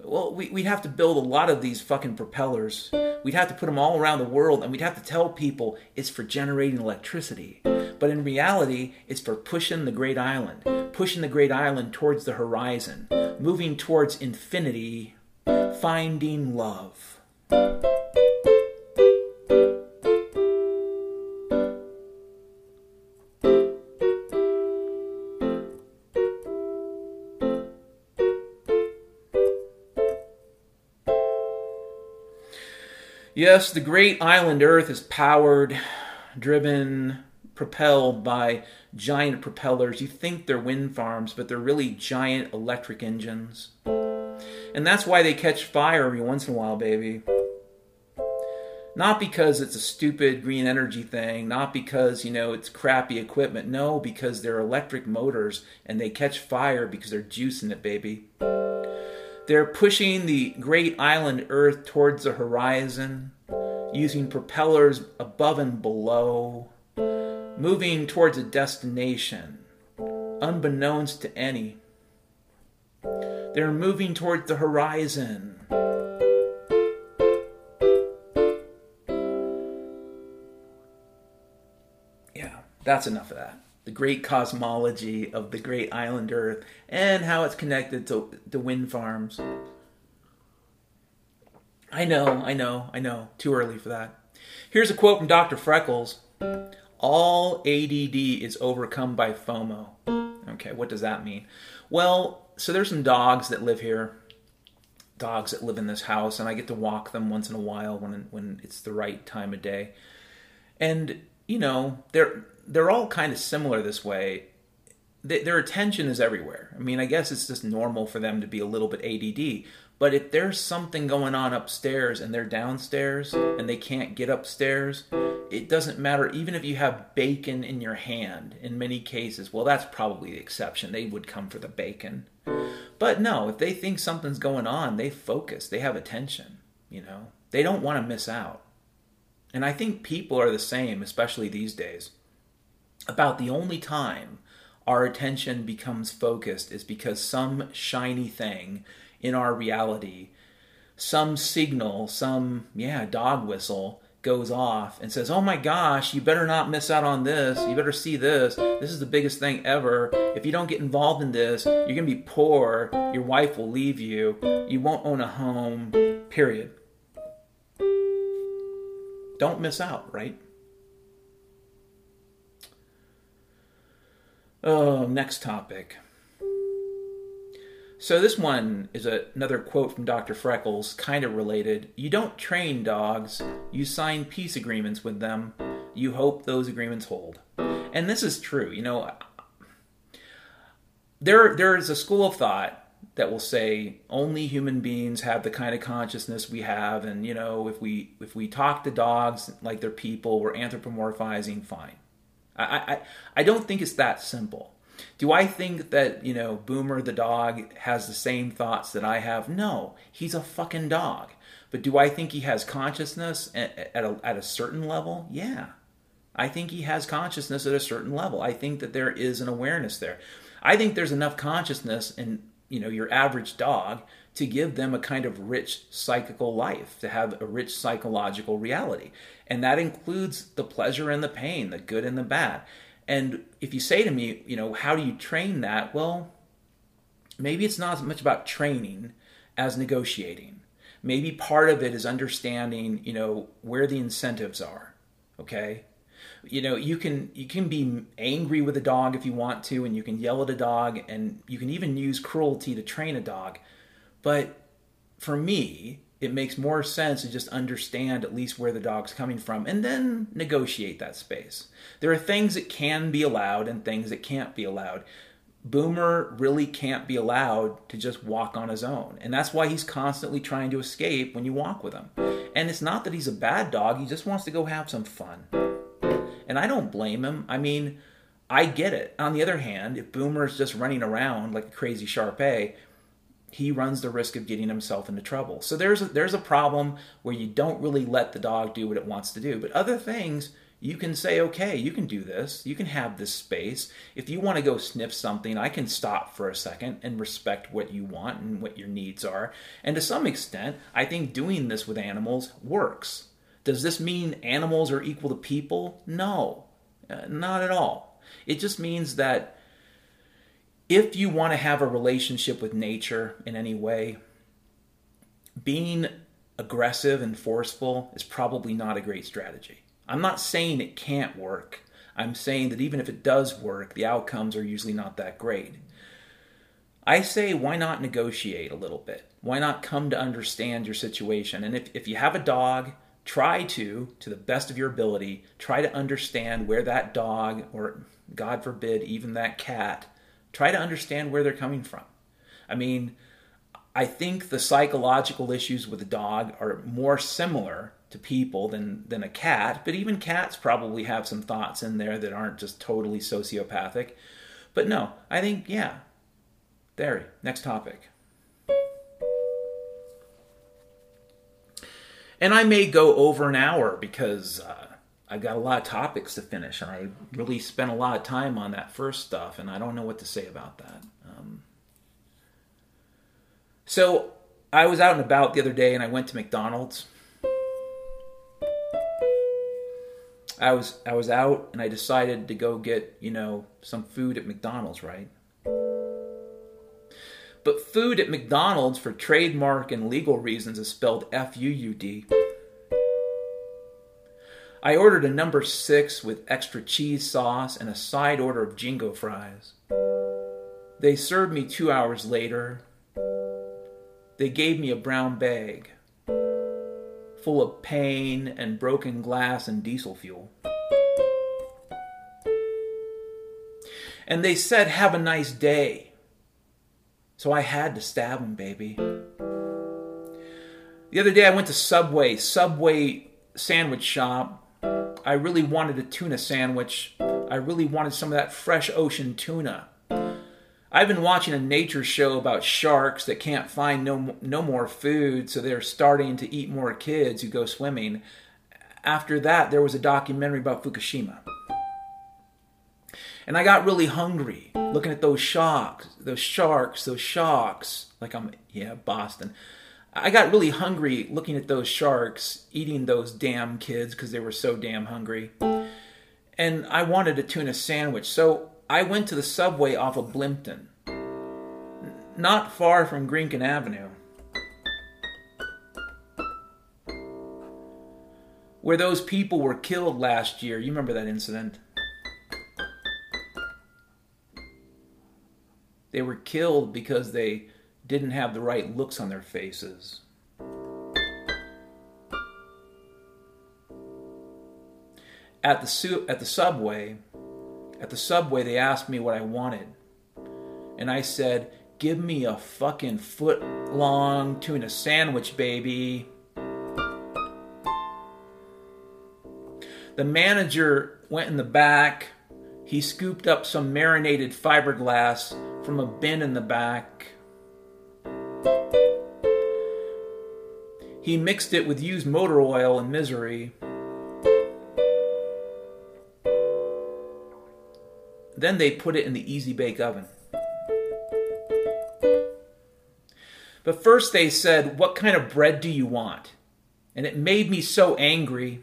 Well, we, would have to build a lot of these fucking propellers. We'd have to put them all around the world, and we'd have to tell people it's for generating electricity. But in reality, it's for pushing the great island, pushing the great island towards the horizon, moving towards infinity, finding love. Yes, the great island Earth is powered, driven, propelled by giant propellers. You think they're wind farms, but they're really giant electric engines. And that's why they catch fire every once in a while, baby. Not because it's a stupid green energy thing, not because, you know, it's crappy equipment. No, because they're electric motors and they catch fire because they're juicing it, baby. They're pushing the great island Earth towards the horizon, using propellers above and below, moving towards a destination, unbeknownst to any. They're moving towards the horizon. Yeah, that's enough of that the great cosmology of the great island Earth and how it's connected to, the wind farms. I know, I know, I know. Too early for that. Here's a quote from Dr. Freckles All ADD is overcome by FOMO. Okay, what does that mean? Well, so there's some dogs that live here, dogs that live in this house, and I get to walk them once in a while when when it's the right time of day. And you know, they're they're all kind of similar this way. Their attention is everywhere. I mean, I guess it's just normal for them to be a little bit ADD. But if there's something going on upstairs and they're downstairs and they can't get upstairs, it doesn't matter. Even if you have bacon in your hand, in many cases, well, that's probably the exception. They would come for the bacon. But no, if they think something's going on, they focus, they have attention, you know, they don't want to miss out. And I think people are the same, especially these days. About the only time our attention becomes focused is because some shiny thing in our reality, some signal, some, yeah, dog whistle goes off and says, Oh my gosh, you better not miss out on this. You better see this. This is the biggest thing ever. If you don't get involved in this, you're going to be poor. Your wife will leave you. You won't own a home, period. Don't miss out, right? Oh, next topic. So this one is a, another quote from Dr. Freckles, kind of related. You don't train dogs, you sign peace agreements with them. You hope those agreements hold. And this is true. You know, there there is a school of thought that will say only human beings have the kind of consciousness we have and you know if we if we talk to dogs like they're people we're anthropomorphizing fine i i, I don't think it's that simple do I think that, you know, Boomer the dog has the same thoughts that I have? No, he's a fucking dog. But do I think he has consciousness at, a, at a certain level? Yeah. I think he has consciousness at a certain level. I think that there is an awareness there. I think there's enough consciousness in, you know, your average dog to give them a kind of rich psychical life, to have a rich psychological reality. And that includes the pleasure and the pain, the good and the bad. And if you say to me, you know, how do you train that? Well, maybe it's not as much about training as negotiating. Maybe part of it is understanding, you know, where the incentives are. Okay? You know, you can you can be angry with a dog if you want to and you can yell at a dog and you can even use cruelty to train a dog. But for me, it makes more sense to just understand at least where the dog's coming from and then negotiate that space. There are things that can be allowed and things that can't be allowed. Boomer really can't be allowed to just walk on his own. And that's why he's constantly trying to escape when you walk with him. And it's not that he's a bad dog, he just wants to go have some fun. And I don't blame him. I mean, I get it. On the other hand, if Boomer's just running around like a crazy Shar Pei, he runs the risk of getting himself into trouble. So there's a, there's a problem where you don't really let the dog do what it wants to do. But other things, you can say, okay, you can do this. You can have this space. If you want to go sniff something, I can stop for a second and respect what you want and what your needs are. And to some extent, I think doing this with animals works. Does this mean animals are equal to people? No, uh, not at all. It just means that if you want to have a relationship with nature in any way, being aggressive and forceful is probably not a great strategy. I'm not saying it can't work. I'm saying that even if it does work, the outcomes are usually not that great. I say, why not negotiate a little bit? Why not come to understand your situation? And if, if you have a dog, try to, to the best of your ability, try to understand where that dog, or God forbid, even that cat, Try to understand where they're coming from. I mean, I think the psychological issues with a dog are more similar to people than than a cat, but even cats probably have some thoughts in there that aren't just totally sociopathic. But no, I think yeah. There, next topic. And I may go over an hour because uh, I've got a lot of topics to finish, and I really spent a lot of time on that first stuff, and I don't know what to say about that. Um, so I was out and about the other day, and I went to McDonald's. I was I was out, and I decided to go get you know some food at McDonald's, right? But food at McDonald's for trademark and legal reasons is spelled F U U D. I ordered a number six with extra cheese sauce and a side order of jingo fries. They served me two hours later. They gave me a brown bag full of pain and broken glass and diesel fuel. And they said, Have a nice day. So I had to stab him, baby. The other day I went to Subway, Subway sandwich shop. I really wanted a tuna sandwich. I really wanted some of that fresh ocean tuna. I've been watching a nature show about sharks that can't find no, no more food, so they're starting to eat more kids who go swimming. After that, there was a documentary about Fukushima. And I got really hungry looking at those sharks, those sharks, those sharks. Like I'm, yeah, Boston. I got really hungry looking at those sharks eating those damn kids because they were so damn hungry. And I wanted a tuna sandwich. So I went to the subway off of Blimpton, not far from Greenkin Avenue, where those people were killed last year. You remember that incident? They were killed because they didn't have the right looks on their faces. At the, su- at the subway, at the subway, they asked me what I wanted. And I said, Give me a fucking foot long tuna sandwich, baby. The manager went in the back. He scooped up some marinated fiberglass from a bin in the back. He mixed it with used motor oil and misery. Then they put it in the easy bake oven. But first they said, What kind of bread do you want? And it made me so angry.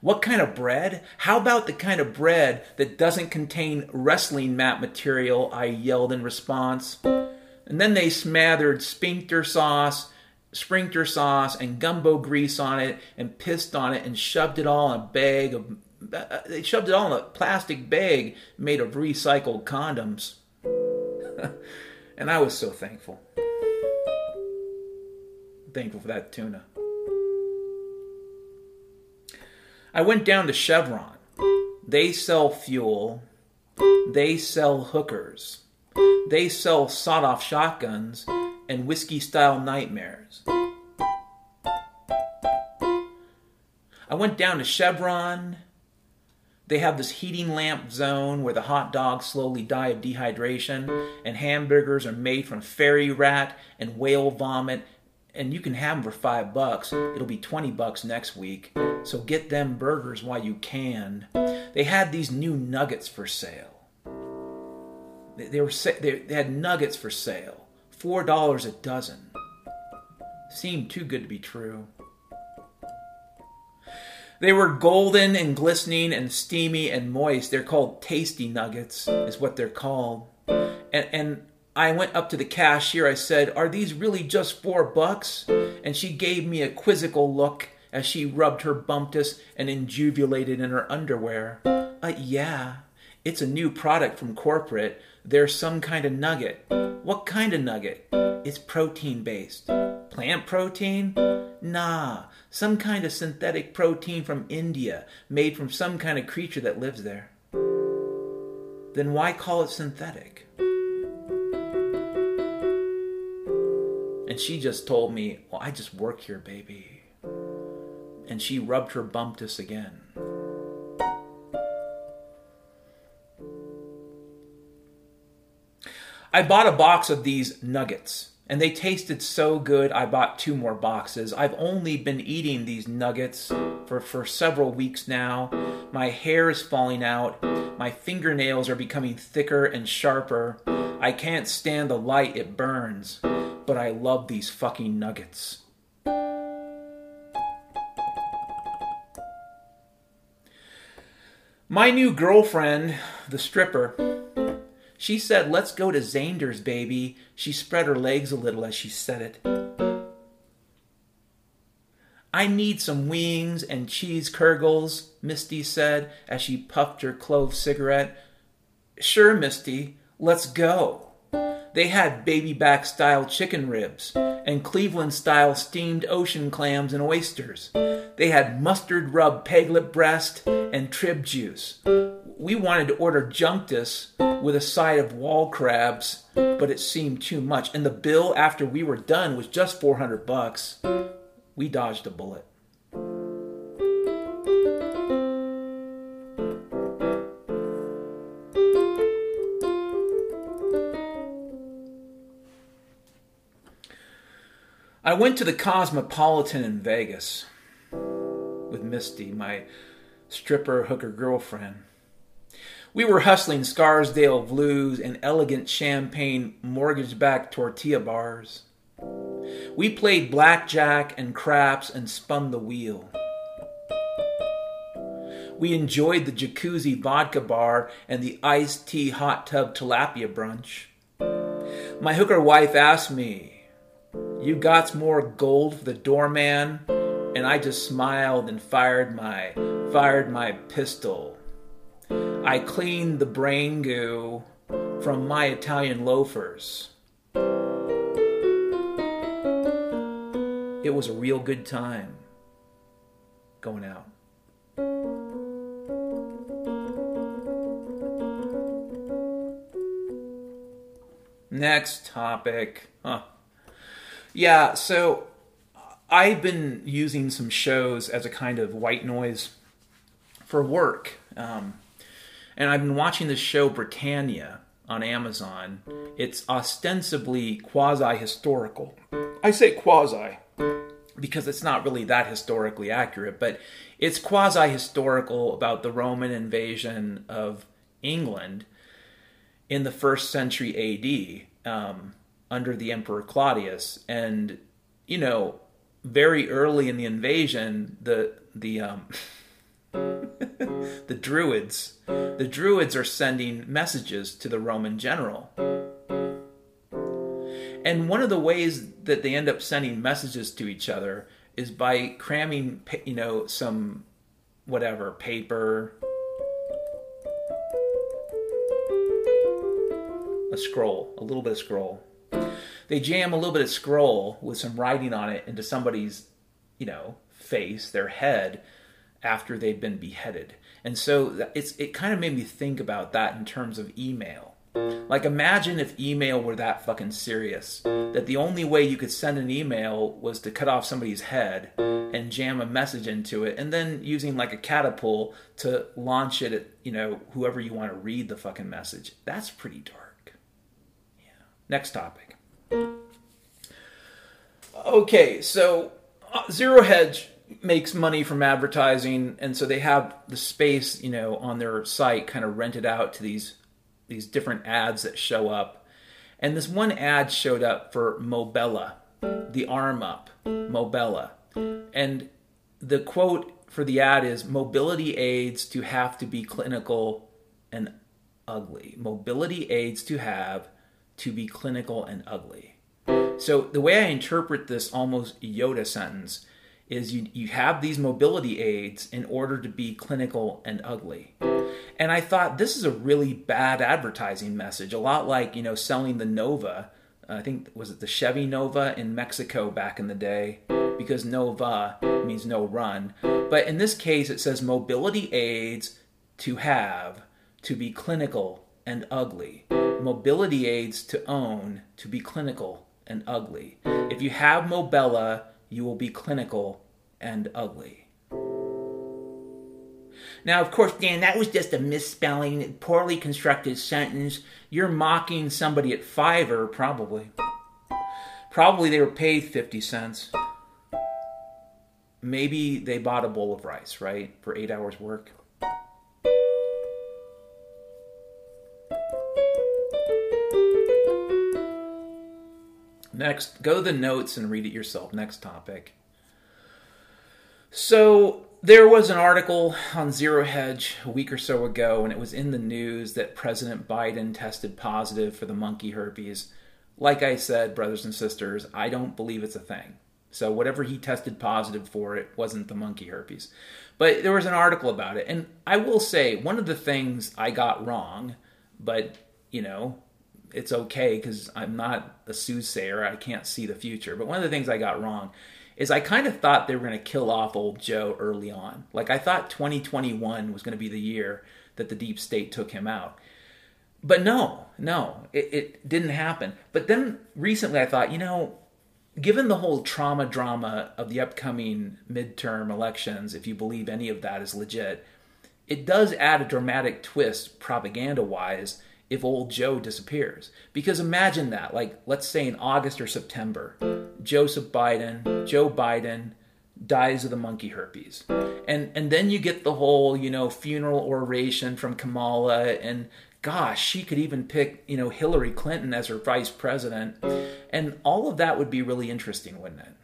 What kind of bread? How about the kind of bread that doesn't contain wrestling mat material? I yelled in response. And then they smothered sphincter sauce, sprinkler sauce, and gumbo grease on it, and pissed on it, and shoved it all in a bag of uh, they shoved it all in a plastic bag made of recycled condoms. <laughs> and I was so thankful. Thankful for that tuna. I went down to Chevron. They sell fuel. They sell hookers. They sell sawed off shotguns and whiskey style nightmares. I went down to Chevron they have this heating lamp zone where the hot dogs slowly die of dehydration, and hamburgers are made from fairy rat and whale vomit, and you can have them for five bucks. It'll be 20 bucks next week. So get them burgers while you can. They had these new nuggets for sale. They, were they had nuggets for sale, four dollars a dozen. Seemed too good to be true. They were golden and glistening and steamy and moist. They're called tasty nuggets, is what they're called. And, and I went up to the cashier. I said, Are these really just four bucks? And she gave me a quizzical look as she rubbed her bumptus and injuvulated in her underwear. Uh, yeah, it's a new product from corporate. There's some kind of nugget. What kind of nugget? It's protein based. Plant protein? Nah, some kind of synthetic protein from India, made from some kind of creature that lives there. Then why call it synthetic? And she just told me, Well, I just work here, baby. And she rubbed her bumptus again. I bought a box of these nuggets and they tasted so good I bought two more boxes. I've only been eating these nuggets for, for several weeks now. My hair is falling out. My fingernails are becoming thicker and sharper. I can't stand the light, it burns. But I love these fucking nuggets. My new girlfriend, the stripper, she said, Let's go to Zander's, baby. She spread her legs a little as she said it. I need some wings and cheese curgles, Misty said as she puffed her clove cigarette. Sure, Misty, let's go. They had baby back style chicken ribs and Cleveland style steamed ocean clams and oysters. They had mustard rub peglet breast and trib juice. We wanted to order junctus with a side of wall crabs, but it seemed too much, and the bill after we were done was just 400 bucks. We dodged a bullet. I went to the Cosmopolitan in Vegas with Misty, my stripper hooker girlfriend. We were hustling Scarsdale blues and elegant champagne mortgage backed tortilla bars. We played blackjack and craps and spun the wheel. We enjoyed the jacuzzi vodka bar and the iced tea hot tub tilapia brunch. My hooker wife asked me, you got more gold for the doorman? And I just smiled and fired my fired my pistol. I cleaned the brain goo from my Italian loafers. It was a real good time going out. Next topic. Huh. Yeah, so I've been using some shows as a kind of white noise for work. Um, and I've been watching this show Britannia on Amazon. It's ostensibly quasi historical. I say quasi because it's not really that historically accurate, but it's quasi historical about the Roman invasion of England in the first century AD. Um, under the Emperor Claudius, and you know, very early in the invasion, the the um, <laughs> the Druids, the Druids are sending messages to the Roman general. And one of the ways that they end up sending messages to each other is by cramming, you know, some whatever paper, a scroll, a little bit of scroll, they jam a little bit of scroll with some writing on it into somebody's, you know, face, their head, after they've been beheaded. And so it's it kind of made me think about that in terms of email. Like imagine if email were that fucking serious that the only way you could send an email was to cut off somebody's head and jam a message into it and then using like a catapult to launch it at, you know, whoever you want to read the fucking message. That's pretty dark. Yeah. Next topic. Okay, so uh, Zero Hedge makes money from advertising, and so they have the space, you know, on their site kind of rented out to these these different ads that show up. And this one ad showed up for Mobella, the arm up, Mobella. And the quote for the ad is mobility aids to have to be clinical and ugly. Mobility aids to have to be clinical and ugly. So the way I interpret this almost Yoda sentence is you, you have these mobility aids in order to be clinical and ugly. And I thought this is a really bad advertising message, a lot like, you know, selling the Nova. I think was it the Chevy Nova in Mexico back in the day because Nova means no run. But in this case it says mobility aids to have to be clinical and ugly. Mobility aids to own to be clinical and ugly. If you have Mobella, you will be clinical and ugly. Now, of course, Dan, that was just a misspelling, poorly constructed sentence. You're mocking somebody at Fiverr, probably. Probably they were paid 50 cents. Maybe they bought a bowl of rice, right, for eight hours' work. Next, go to the notes and read it yourself. Next topic. So, there was an article on Zero Hedge a week or so ago, and it was in the news that President Biden tested positive for the monkey herpes. Like I said, brothers and sisters, I don't believe it's a thing. So whatever he tested positive for, it wasn't the monkey herpes. But there was an article about it, and I will say one of the things I got wrong, but you know, it's okay because I'm not a soothsayer. I can't see the future. But one of the things I got wrong is I kind of thought they were going to kill off old Joe early on. Like I thought 2021 was going to be the year that the deep state took him out. But no, no, it, it didn't happen. But then recently I thought, you know, given the whole trauma drama of the upcoming midterm elections, if you believe any of that is legit, it does add a dramatic twist propaganda wise if old Joe disappears. Because imagine that, like, let's say in August or September, Joseph Biden, Joe Biden dies of the monkey herpes. And and then you get the whole, you know, funeral oration from Kamala and gosh, she could even pick, you know, Hillary Clinton as her vice president. And all of that would be really interesting, wouldn't it?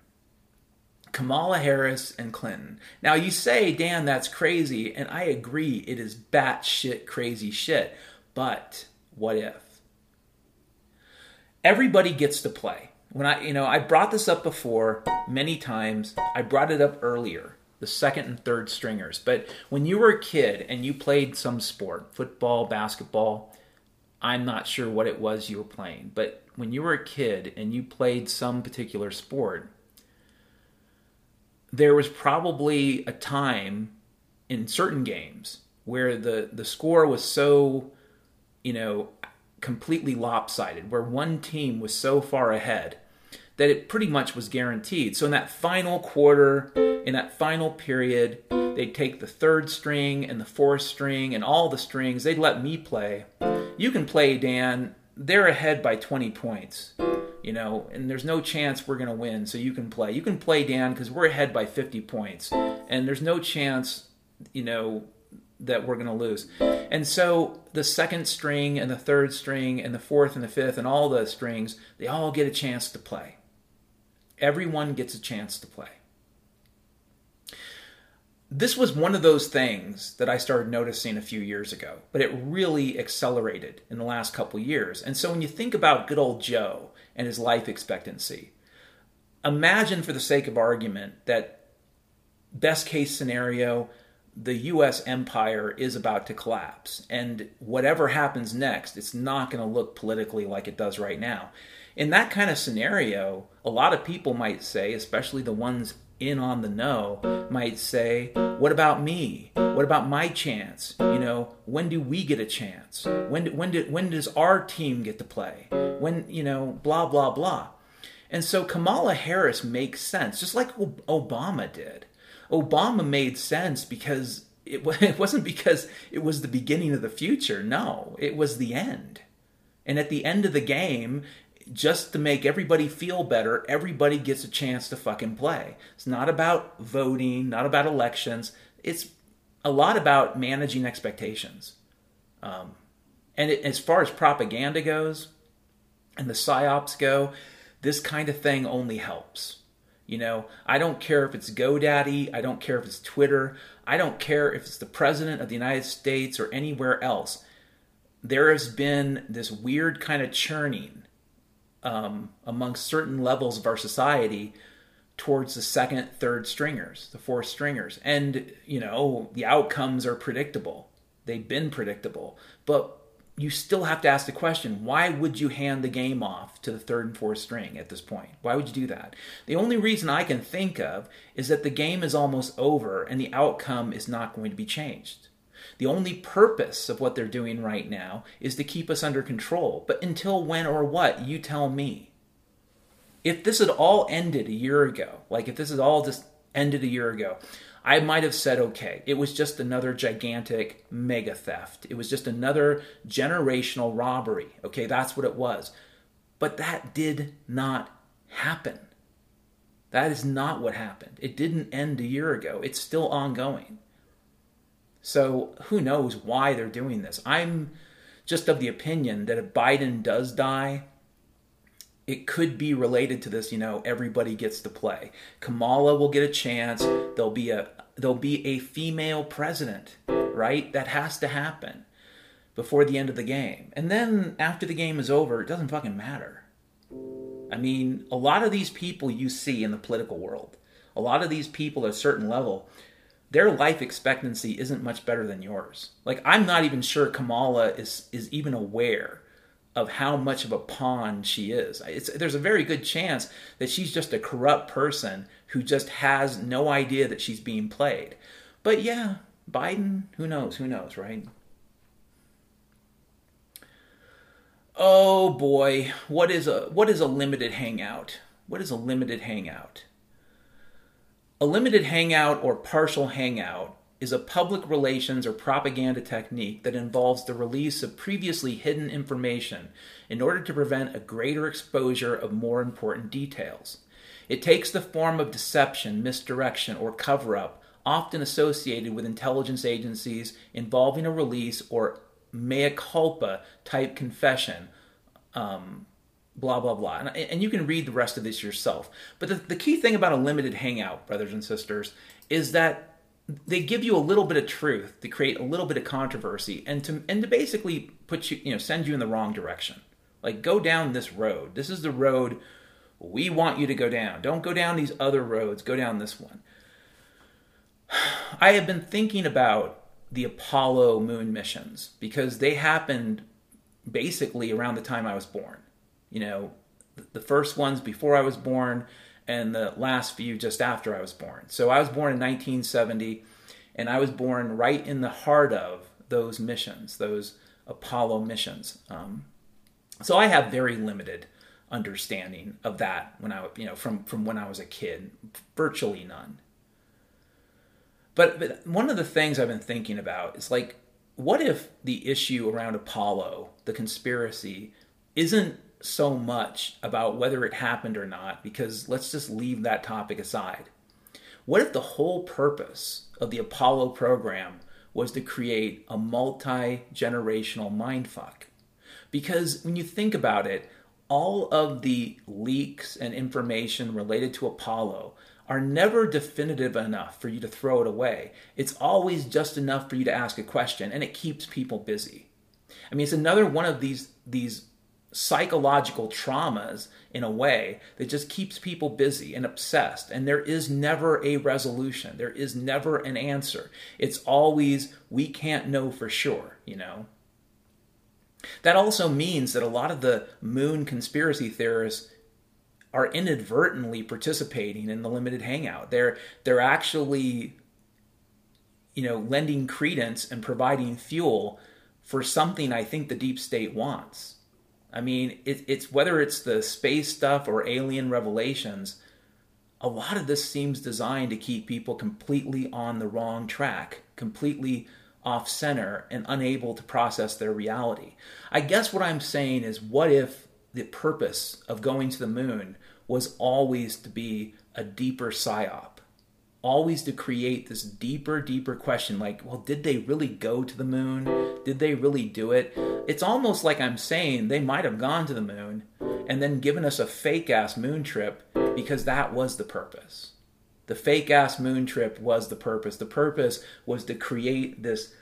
Kamala Harris and Clinton. Now you say, Dan, that's crazy, and I agree, it is batshit crazy shit. But what if? Everybody gets to play. When I, you know, I brought this up before many times. I brought it up earlier, the second and third stringers. But when you were a kid and you played some sport, football, basketball, I'm not sure what it was you were playing, but when you were a kid and you played some particular sport, there was probably a time in certain games where the, the score was so you know, completely lopsided, where one team was so far ahead that it pretty much was guaranteed. So in that final quarter, in that final period, they'd take the third string and the fourth string and all the strings. They'd let me play. You can play, Dan. They're ahead by 20 points, you know, and there's no chance we're going to win. So you can play. You can play, Dan, because we're ahead by 50 points. And there's no chance, you know, that we're going to lose. And so the second string and the third string and the fourth and the fifth and all the strings, they all get a chance to play. Everyone gets a chance to play. This was one of those things that I started noticing a few years ago, but it really accelerated in the last couple years. And so when you think about good old Joe and his life expectancy, imagine for the sake of argument that best case scenario, the US empire is about to collapse. And whatever happens next, it's not going to look politically like it does right now. In that kind of scenario, a lot of people might say, especially the ones in on the know, might say, What about me? What about my chance? You know, when do we get a chance? When, when, do, when does our team get to play? When, you know, blah, blah, blah. And so Kamala Harris makes sense, just like Obama did Obama made sense because it, <laughs> it wasn't because it was the beginning of the future. No, it was the end. And at the end of the game, just to make everybody feel better, everybody gets a chance to fucking play. It's not about voting, not about elections. It's a lot about managing expectations. Um, and it, as far as propaganda goes and the psyops go, this kind of thing only helps. You know, I don't care if it's GoDaddy, I don't care if it's Twitter, I don't care if it's the President of the United States or anywhere else. There has been this weird kind of churning um, amongst certain levels of our society towards the second, third stringers, the fourth stringers. And, you know, the outcomes are predictable. They've been predictable. But you still have to ask the question why would you hand the game off to the third and fourth string at this point? Why would you do that? The only reason I can think of is that the game is almost over and the outcome is not going to be changed. The only purpose of what they're doing right now is to keep us under control. But until when or what, you tell me. If this had all ended a year ago, like if this had all just ended a year ago, I might have said, okay, it was just another gigantic mega theft. It was just another generational robbery. Okay, that's what it was. But that did not happen. That is not what happened. It didn't end a year ago, it's still ongoing. So who knows why they're doing this? I'm just of the opinion that if Biden does die, it could be related to this, you know, everybody gets to play. Kamala will get a chance. There'll be a there'll be a female president, right? That has to happen before the end of the game. And then after the game is over, it doesn't fucking matter. I mean, a lot of these people you see in the political world, a lot of these people at a certain level, their life expectancy isn't much better than yours. Like I'm not even sure Kamala is is even aware of how much of a pawn she is. It's, there's a very good chance that she's just a corrupt person who just has no idea that she's being played. But yeah, Biden, who knows? Who knows, right? Oh boy, what is a what is a limited hangout? What is a limited hangout? A limited hangout or partial hangout is a public relations or propaganda technique that involves the release of previously hidden information in order to prevent a greater exposure of more important details. It takes the form of deception, misdirection, or cover up, often associated with intelligence agencies involving a release or mea culpa type confession. Um, blah, blah, blah. And, and, you can read the rest of this yourself. But the, the key thing about a limited hangout, brothers and sisters, is that they give you a little bit of truth to create a little bit of controversy and to and to basically put you you know send you in the wrong direction like go down this road this is the road we want you to go down don't go down these other roads go down this one <sighs> i have been thinking about the apollo moon missions because they happened basically around the time i was born you know the first ones before i was born and the last few just after I was born. So I was born in 1970, and I was born right in the heart of those missions, those Apollo missions. Um, so I have very limited understanding of that when I, you know, from from when I was a kid, virtually none. But, but one of the things I've been thinking about is like, what if the issue around Apollo, the conspiracy, isn't so much about whether it happened or not because let's just leave that topic aside. What if the whole purpose of the Apollo program was to create a multi generational mindfuck? Because when you think about it, all of the leaks and information related to Apollo are never definitive enough for you to throw it away. It's always just enough for you to ask a question, and it keeps people busy. I mean, it's another one of these these psychological traumas in a way that just keeps people busy and obsessed. And there is never a resolution, there is never an answer. It's always, we can't know for sure, you know? That also means that a lot of the moon conspiracy theorists are inadvertently participating in the limited hangout. They're they're actually you know lending credence and providing fuel for something I think the deep state wants. I mean, it, it's whether it's the space stuff or alien revelations, a lot of this seems designed to keep people completely on the wrong track, completely off center, and unable to process their reality. I guess what I'm saying is, what if the purpose of going to the moon was always to be a deeper psyop? always to create this deeper, deeper question like, well, did they really go to the moon? Did they really do it? It's almost like I'm saying they might have gone to the moon and then given us a fake ass moon trip because that was the purpose. The fake ass moon trip was the purpose. The purpose was to create this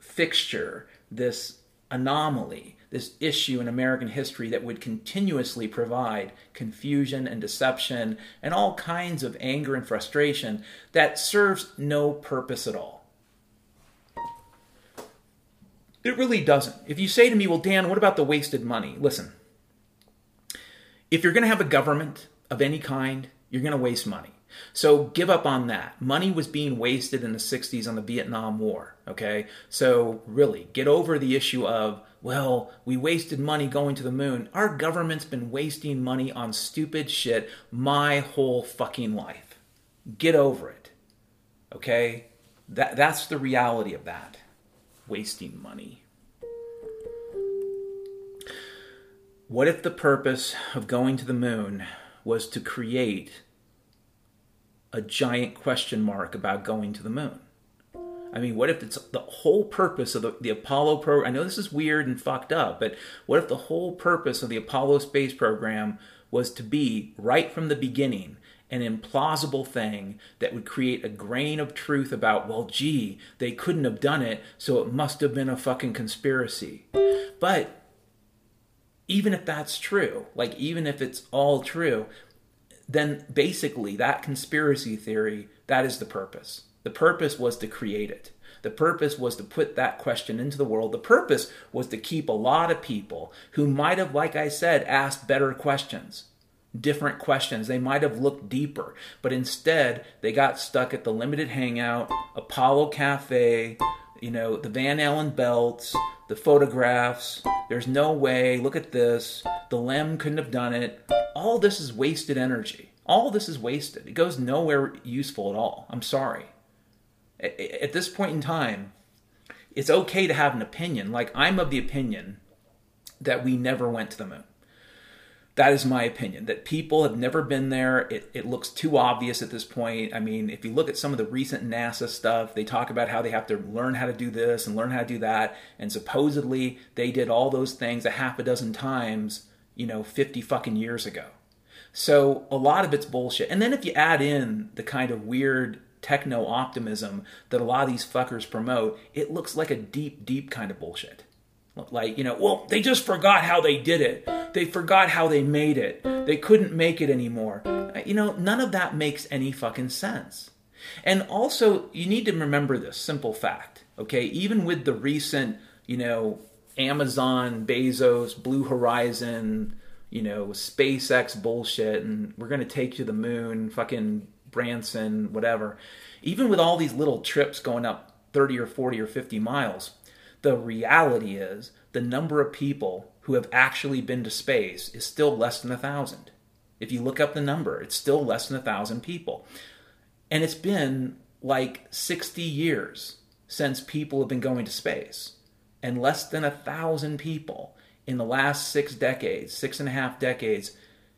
fixture, this anomaly, this issue in American history that would continuously provide confusion and deception and all kinds of anger and frustration that serves no purpose at all. It really doesn't. If you say to me, well, Dan, what about the wasted money? Listen, if you're going to have a government of any kind, you're going to waste money. So give up on that. Money was being wasted in the 60s on the Vietnam War, okay? So really, get over the issue of, well, we wasted money going to the moon. Our government's been wasting money on stupid shit my whole fucking life. Get over it. Okay? That that's the reality of that. Wasting money. What if the purpose of going to the moon was to create a giant question mark about going to the moon. I mean, what if it's the whole purpose of the, the Apollo program? I know this is weird and fucked up, but what if the whole purpose of the Apollo space program was to be, right from the beginning, an implausible thing that would create a grain of truth about, well, gee, they couldn't have done it, so it must have been a fucking conspiracy. But even if that's true, like even if it's all true, then basically that conspiracy theory, that is the purpose. The purpose was to create it. The purpose was to put that question into the world. The purpose was to keep a lot of people who might have, like I said, asked better questions, different questions. They might have looked deeper, but instead they got stuck at the limited hangout, Apollo Cafe, you know, the Van Allen belts, the photographs. There's no way. Look at this. The Lem couldn't have done it. All this is wasted energy. All this is wasted. It goes nowhere useful at all. I'm sorry. At this point in time, it's okay to have an opinion. Like, I'm of the opinion that we never went to the moon. That is my opinion. That people have never been there. It, it looks too obvious at this point. I mean, if you look at some of the recent NASA stuff, they talk about how they have to learn how to do this and learn how to do that. And supposedly they did all those things a half a dozen times, you know, 50 fucking years ago. So a lot of it's bullshit. And then if you add in the kind of weird techno optimism that a lot of these fuckers promote, it looks like a deep, deep kind of bullshit. Like, you know, well, they just forgot how they did it. They forgot how they made it. They couldn't make it anymore. Uh, you know, none of that makes any fucking sense. And also, you need to remember this simple fact, okay? Even with the recent, you know, Amazon, Bezos, Blue Horizon, you know, SpaceX bullshit, and we're going to take you to the moon, fucking Branson, whatever. Even with all these little trips going up 30 or 40 or 50 miles, the reality is the number of people who have actually been to space is still less than a thousand. If you look up the number, it's still less than a thousand people. And it's been like 60 years since people have been going to space. And less than a thousand people in the last six decades, six and a half decades,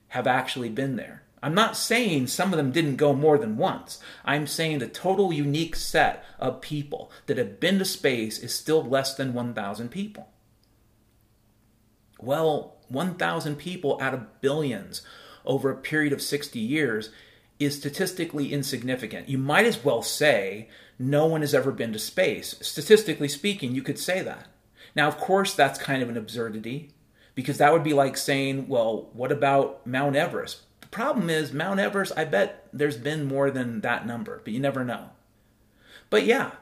have actually been there. I'm not saying some of them didn't go more than once. I'm saying the total unique set of people that have been to space is still less than 1,000 people. Well, 1,000 people out of billions over a period of 60 years is statistically insignificant. You might as well say no one has ever been to space. Statistically speaking, you could say that. Now, of course, that's kind of an absurdity because that would be like saying, well, what about Mount Everest? Problem is, Mount Everest, I bet there's been more than that number, but you never know. But yeah,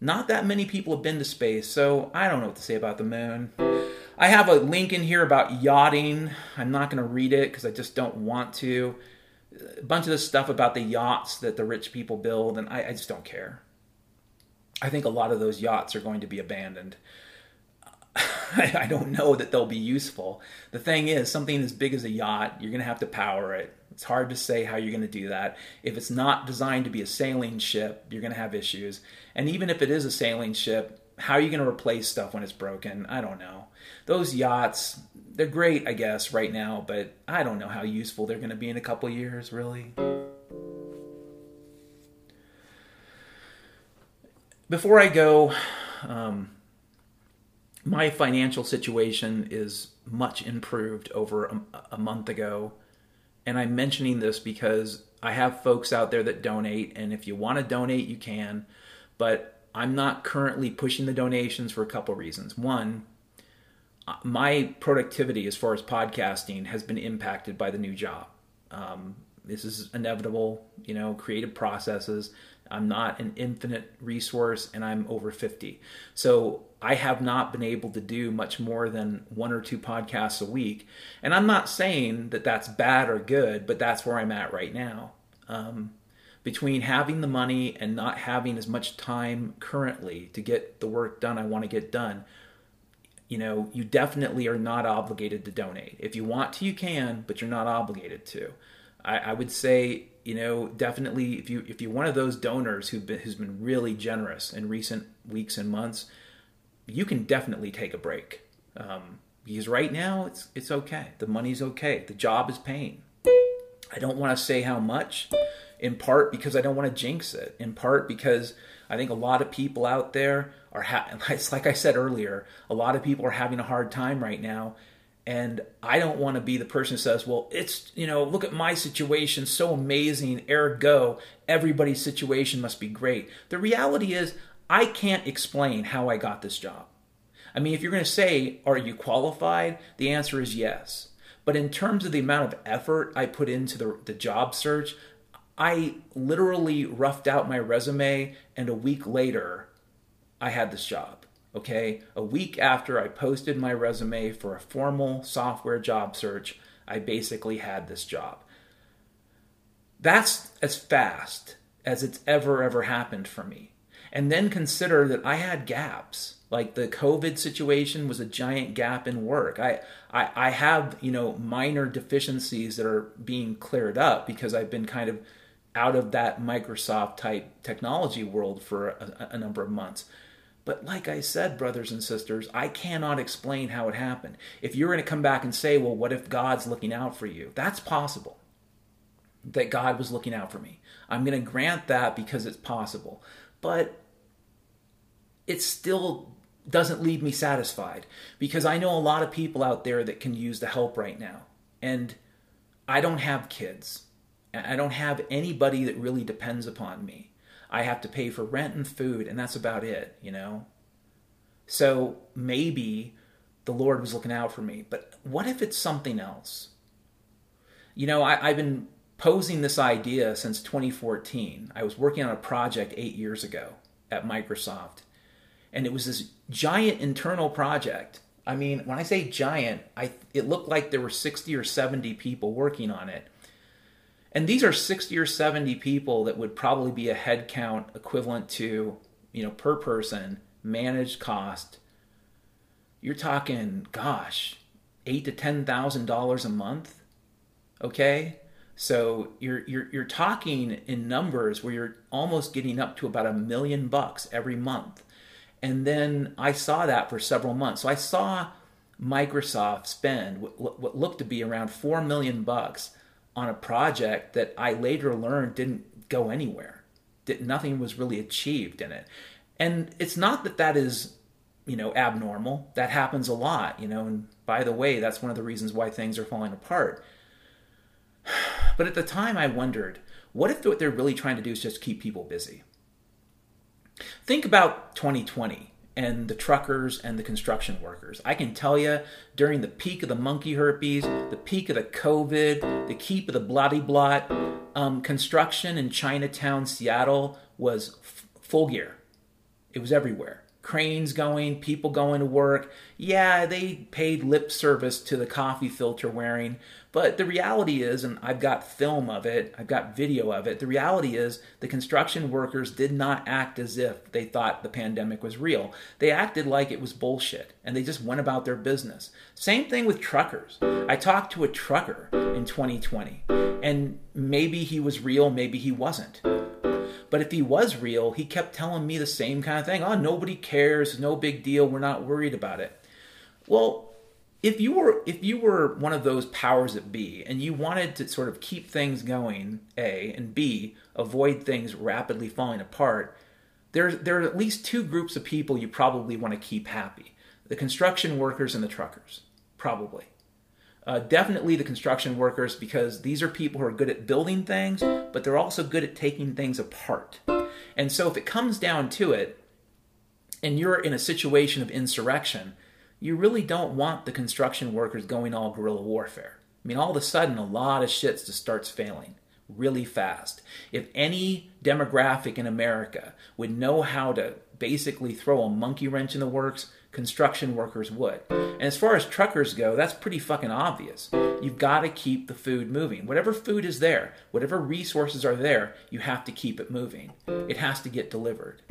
not that many people have been to space, so I don't know what to say about the moon. I have a link in here about yachting. I'm not going to read it because I just don't want to. A bunch of the stuff about the yachts that the rich people build, and I, I just don't care. I think a lot of those yachts are going to be abandoned. <laughs> I don't know that they'll be useful. The thing is, something as big as a yacht, you're going to have to power it. It's hard to say how you're going to do that. If it's not designed to be a sailing ship, you're going to have issues. And even if it is a sailing ship, how are you going to replace stuff when it's broken? I don't know. Those yachts, they're great, I guess, right now, but I don't know how useful they're going to be in a couple years, really. Before I go, um, my financial situation is much improved over a, a, month ago. And I'm mentioning this because I have folks out there that donate, and if you want to donate, you can. But I'm not currently pushing the donations for a couple reasons. One, uh, my productivity as far as podcasting has been impacted by the new job. Um, this is inevitable, you know, creative processes. I'm not an infinite resource and I'm over 50. So I have not been able to do much more than one or two podcasts a week. And I'm not saying that that's bad or good, but that's where I'm at right now. Um, between having the money and not having as much time currently to get the work done I want to get done, you know, you definitely are not obligated to donate. If you want to, you can, but you're not obligated to. I, I would say you know definitely if you if you're one of those donors who been, who's been really generous in recent weeks and months you can definitely take a break. Um, because right now it's it's okay. The money's okay. The job is paying. I don't want to say how much in part because i don't want to jinx it. In part because i think a lot of people out there are ha- <laughs> it's like i said earlier a lot of people are having a hard time right now. And I don't want to be the person who says, well, it's, you know, look at my situation, so amazing, ergo, everybody's situation must be great. The reality is, I can't explain how I got this job. I mean, if you're going to say, are you qualified? The answer is yes. But in terms of the amount of effort I put into the, the job search, I literally roughed out my resume, and a week later, I had this job. Okay, a week after I posted my resume for a formal software job search, I basically had this job. That's as fast as it's ever, ever happened for me. And then consider that I had gaps. Like the COVID situation was a giant gap in work. I, I, I have, you know, minor deficiencies that are being cleared up because I've been kind of out of that Microsoft type technology world for a, a number of months. But like I said, brothers and sisters, I cannot explain how it happened. If you're going to come back and say, well, what if God's looking out for you? That's possible that God was looking out for me. I'm going to grant that because it's possible. But it still doesn't leave me satisfied because I know a lot of people out there that can use the help right now. And I don't have kids. I don't have anybody that really depends upon me. I have to pay for rent and food, and that's about it, you know? So maybe the Lord was looking out for me. But what if it's something else? You know, I, have been posing this idea since 2014. I was working on a project eight years ago at Microsoft, and it was this giant internal project. I mean, when I say giant, I it looked like there were 60 or 70 people working on it. And these are 60 or 70 people that would probably be a head count equivalent to, you know, per person, managed cost. You're talking, gosh, eight to ten thousand dollars a month. Okay? So you're you're you're talking in numbers where you're almost getting up to about a million bucks every month. And then I saw that for several months. So I saw Microsoft spend what, looked to be around four million bucks on a project that I later learned didn't go anywhere. That nothing was really achieved in it. And it's not that that is, you know, abnormal. That happens a lot, you know, and by the way, that's one of the reasons why things are falling apart. <sighs> But at the time I wondered, what if what they're really trying to do is just keep people busy? Think about 2020 and the truckers and the construction workers. I can tell you, during the peak of the monkey herpes, the peak of the COVID, the keep of the bloody blot, um, construction in Chinatown, Seattle was f- full gear. It was everywhere. Cranes going, people going to work. Yeah, they paid lip service to the coffee filter wearing, but the reality is, and I've got film of it, I've got video of it, the reality is the construction workers did not act as if they thought the pandemic was real. They acted like it was bullshit and they just went about their business. Same thing with truckers. I talked to a trucker in 2020 and maybe he was real, maybe he wasn't. But if he was real, he kept telling me the same kind of thing. Oh, nobody cares, no big deal, we're not worried about it. Well, if you were if you were one of those powers that be and you wanted to sort of keep things going a and b avoid things rapidly falling apart there, there are at least two groups of people you probably want to keep happy. The construction workers and the truckers probably. Uh, definitely the construction workers because these are people who are good at building things but they're also good at taking things apart. And so if it comes down to it and you're in a situation of insurrection you really don't want the construction workers going all guerrilla warfare. I mean, all of a sudden, a lot of shit just starts failing really fast. If any demographic in America would know how to basically throw a monkey wrench in the works, construction workers would. And as far as truckers go, that's pretty fucking obvious. You've got to keep the food moving. Whatever food is there, whatever resources are there, you have to keep it moving. It has to get delivered.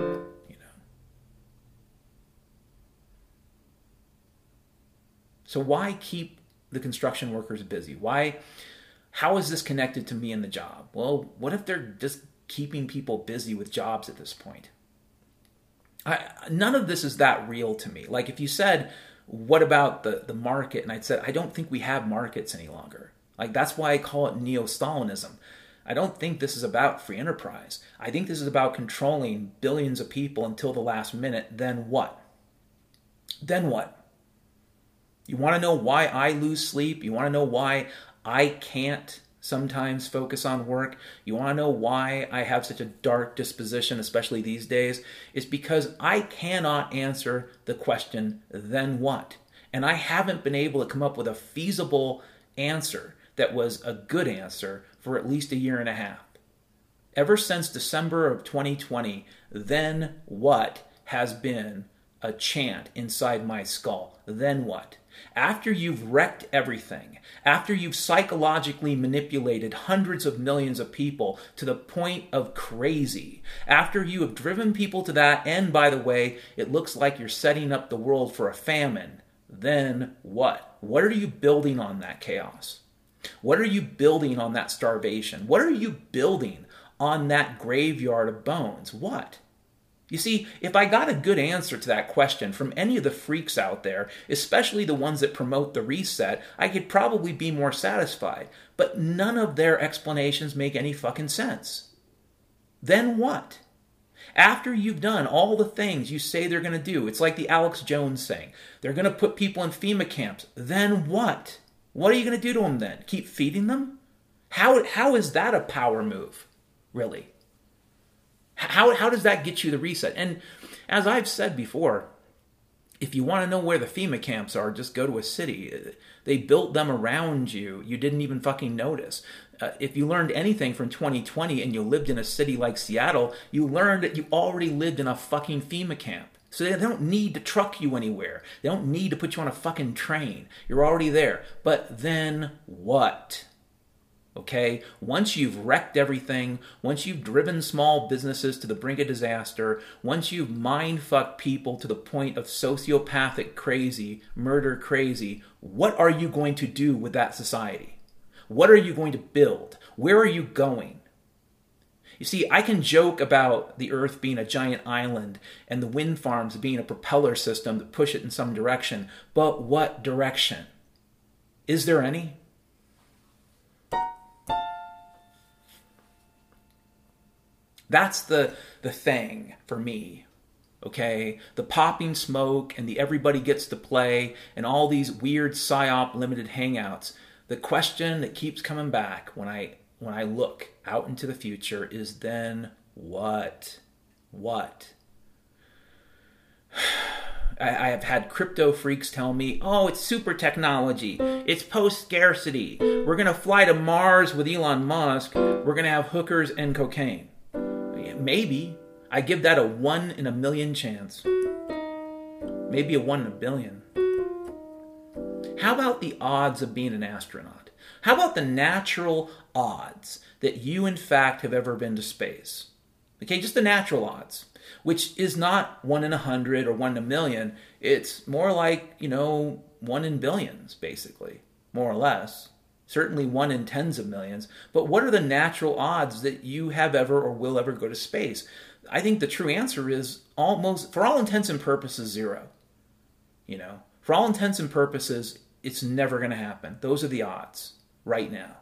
So why keep the construction workers busy? Why how is this connected to me and the job? Well, what if they're just keeping people busy with jobs at this point? I, none of this is that real to me. Like if you said, "What about the the market?" and I'd said, "I don't think we have markets any longer." Like that's why I call it neo-Stalinism. I don't think this is about free enterprise. I think this is about controlling billions of people until the last minute. Then what? Then what? You want to know why I lose sleep? You want to know why I can't sometimes focus on work. You want to know why I have such a dark disposition, especially these days? It's because I cannot answer the question, then what? And I haven't been able to come up with a feasible answer that was a good answer for at least a year and a half. Ever since December of 2020, then what has been a chant inside my skull? Then what? After you've wrecked everything, after you've psychologically manipulated hundreds of millions of people to the point of crazy, after you have driven people to that, and by the way, it looks like you're setting up the world for a famine, then what? What are you building on that chaos? What are you building on that starvation? What are you building on that graveyard of bones? What? You see, if I got a good answer to that question from any of the freaks out there, especially the ones that promote the reset, I could probably be more satisfied. But none of their explanations make any fucking sense. Then what? After you've done all the things you say they're going to do, it's like the Alex Jones saying, they're going to put people in FEMA camps. Then what? What are you going to do to them then? Keep feeding them? How, how is that a power move, really? How, how does that get you the reset? And as I've said before, if you want to know where the FEMA camps are, just go to a city. They built them around you. You didn't even fucking notice. Uh, if you learned anything from 2020 and you lived in a city like Seattle, you learned that you already lived in a fucking FEMA camp. So they don't need to truck you anywhere. They don't need to put you on a fucking train. You're already there. But then what? Okay? Once you've wrecked everything, once you've driven small businesses to the brink of disaster, once you've mind fucked people to the point of sociopathic crazy, murder crazy, what are you going to do with that society? What are you going to build? Where are you going? You see, I can joke about the Earth being a giant island and the wind farms being a propeller system that push it in some direction, but what direction? Is there any? That's the the thing for me. Okay? The popping smoke and the everybody gets to play and all these weird psyop limited hangouts. The question that keeps coming back when I when I look out into the future is then what? What? <sighs> I, have had crypto freaks tell me, oh, it's super technology. It's post scarcity. We're going to fly to Mars with Elon Musk. We're going to have hookers and cocaine. Maybe. I give that a one in a million chance. Maybe a one in a billion. How about the odds of being an astronaut? How about the natural odds that you, in fact, have ever been to space? Okay, just the natural odds, which is not one in a hundred or one in a million. It's more like, you know, one in billions, basically, more or less certainly one in tens of millions. But what are the natural odds that you have ever or will ever go to space? I think the true answer is almost, for all intents and purposes, zero. You know, for all intents and purposes, it's never going to happen. Those are the odds right now.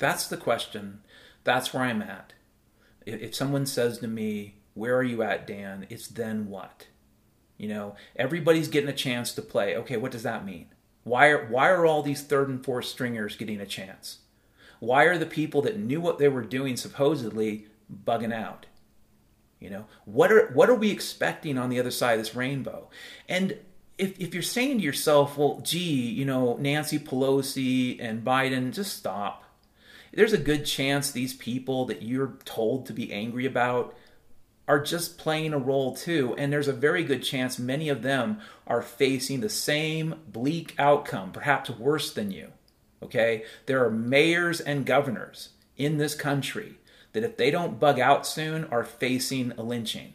That's the question. That's where I'm at. If someone says to me, Where are you at, Dan? It's then what? You know, everybody's getting a chance to play. Okay, what does that mean? Why are why are all these third and fourth stringers getting a chance? Why are the people that knew what they were doing supposedly bugging out? You know, what are what are we expecting on the other side of this rainbow? And if if you're saying to yourself, well, gee, you know, Nancy Pelosi and Biden, just stop. There's a good chance these people that you're told to be angry about are just playing a role too, and there's a very good chance many of them are facing the same bleak outcome, perhaps worse than you. Okay? There are mayors and governors in this country that if they don't bug out soon are facing a lynching.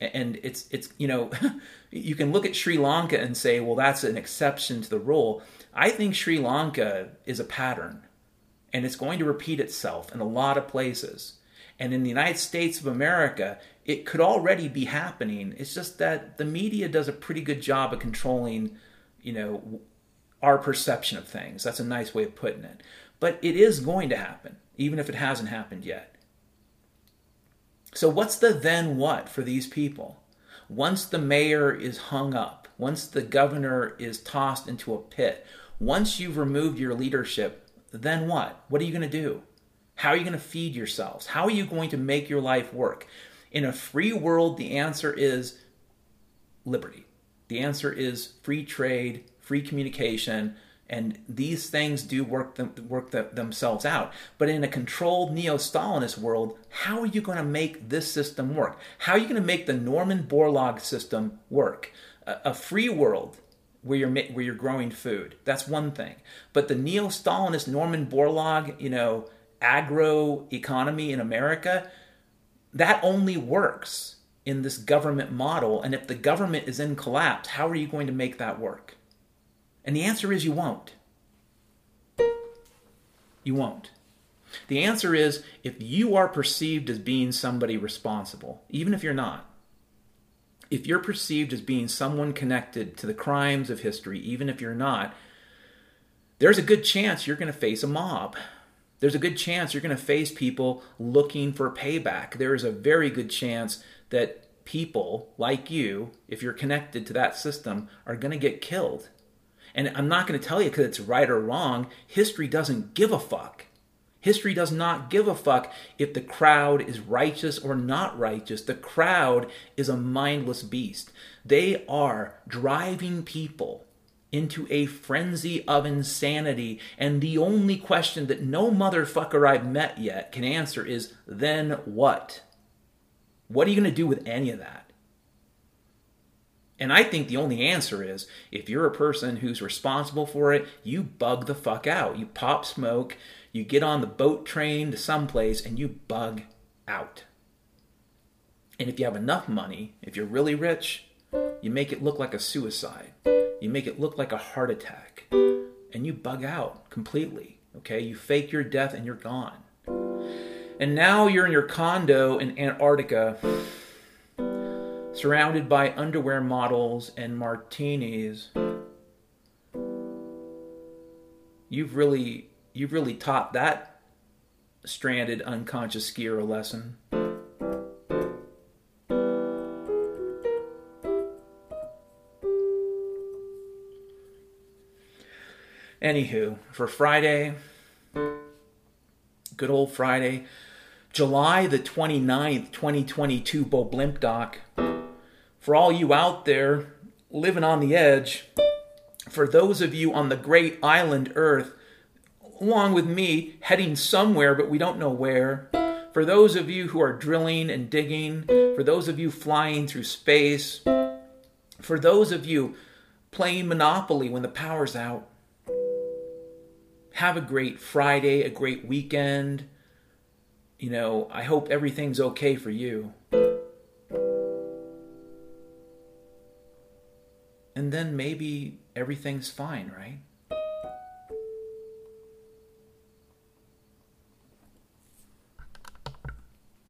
And it's it's you know, <laughs> you can look at Sri Lanka and say, well, that's an exception to the rule. I think Sri Lanka is a pattern, and it's going to repeat itself in a lot of places. And in the United States of America, it could already be happening. It's just that the media does a pretty good job of controlling, you know, our perception of things. That's a nice way of putting it. But it is going to happen, even if it hasn't happened yet. So, what's the then what for these people? Once the mayor is hung up, once the governor is tossed into a pit, once you've removed your leadership, then what? What are you going to do? How are you going to feed yourselves? How are you going to make your life work? In a free world, the answer is liberty. The answer is free trade, free communication, and these things do work them, work the, themselves out. But in a controlled neo-Stalinist world, how are you going to make this system work? How are you going to make the Norman Borlaug system work? A, a free world where you're where you're growing food. That's one thing. But the neo-Stalinist Norman Borlaug, you know, agro economy in America, that only works in this government model. And if the government is in collapse, how are you going to make that work? And the answer is you won't. You won't. The answer is if you are perceived as being somebody responsible, even if you're not, if you're perceived as being someone connected to the crimes of history, even if you're not, there's a good chance you're going to face a mob. There's a good chance you're going to face people looking for payback. There is a very good chance that people like you, if you're connected to that system, are going to get killed. And I'm not going to tell you because it's right or wrong. History doesn't give a fuck. History does not give a fuck if the crowd is righteous or not righteous. The crowd is a mindless beast. They are driving people into a frenzy of insanity. And the only question that no motherfucker I've met yet can answer is then what? What are you going to do with any of that? And I think the only answer is if you're a person who's responsible for it, you bug the fuck out. You pop smoke, you get on the boat train to someplace, and you bug out. And if you have enough money, if you're really rich, you make it look like a suicide. You make it look like a heart attack. And you bug out completely. Okay? You fake your death and you're gone. And now you're in your condo in Antarctica, surrounded by underwear models and martinis. You've really you've really taught that stranded unconscious skier a lesson. Anywho, for Friday, good old Friday, July the 29th, 2022, Bo Blimp Doc. For all you out there living on the edge, for those of you on the great island Earth, along with me, heading somewhere but we don't know where. For those of you who are drilling and digging, for those of you flying through space, for those of you playing Monopoly when the power's out, have a great Friday, a great weekend. You know, I hope everything's okay for you. And then maybe everything's fine, right?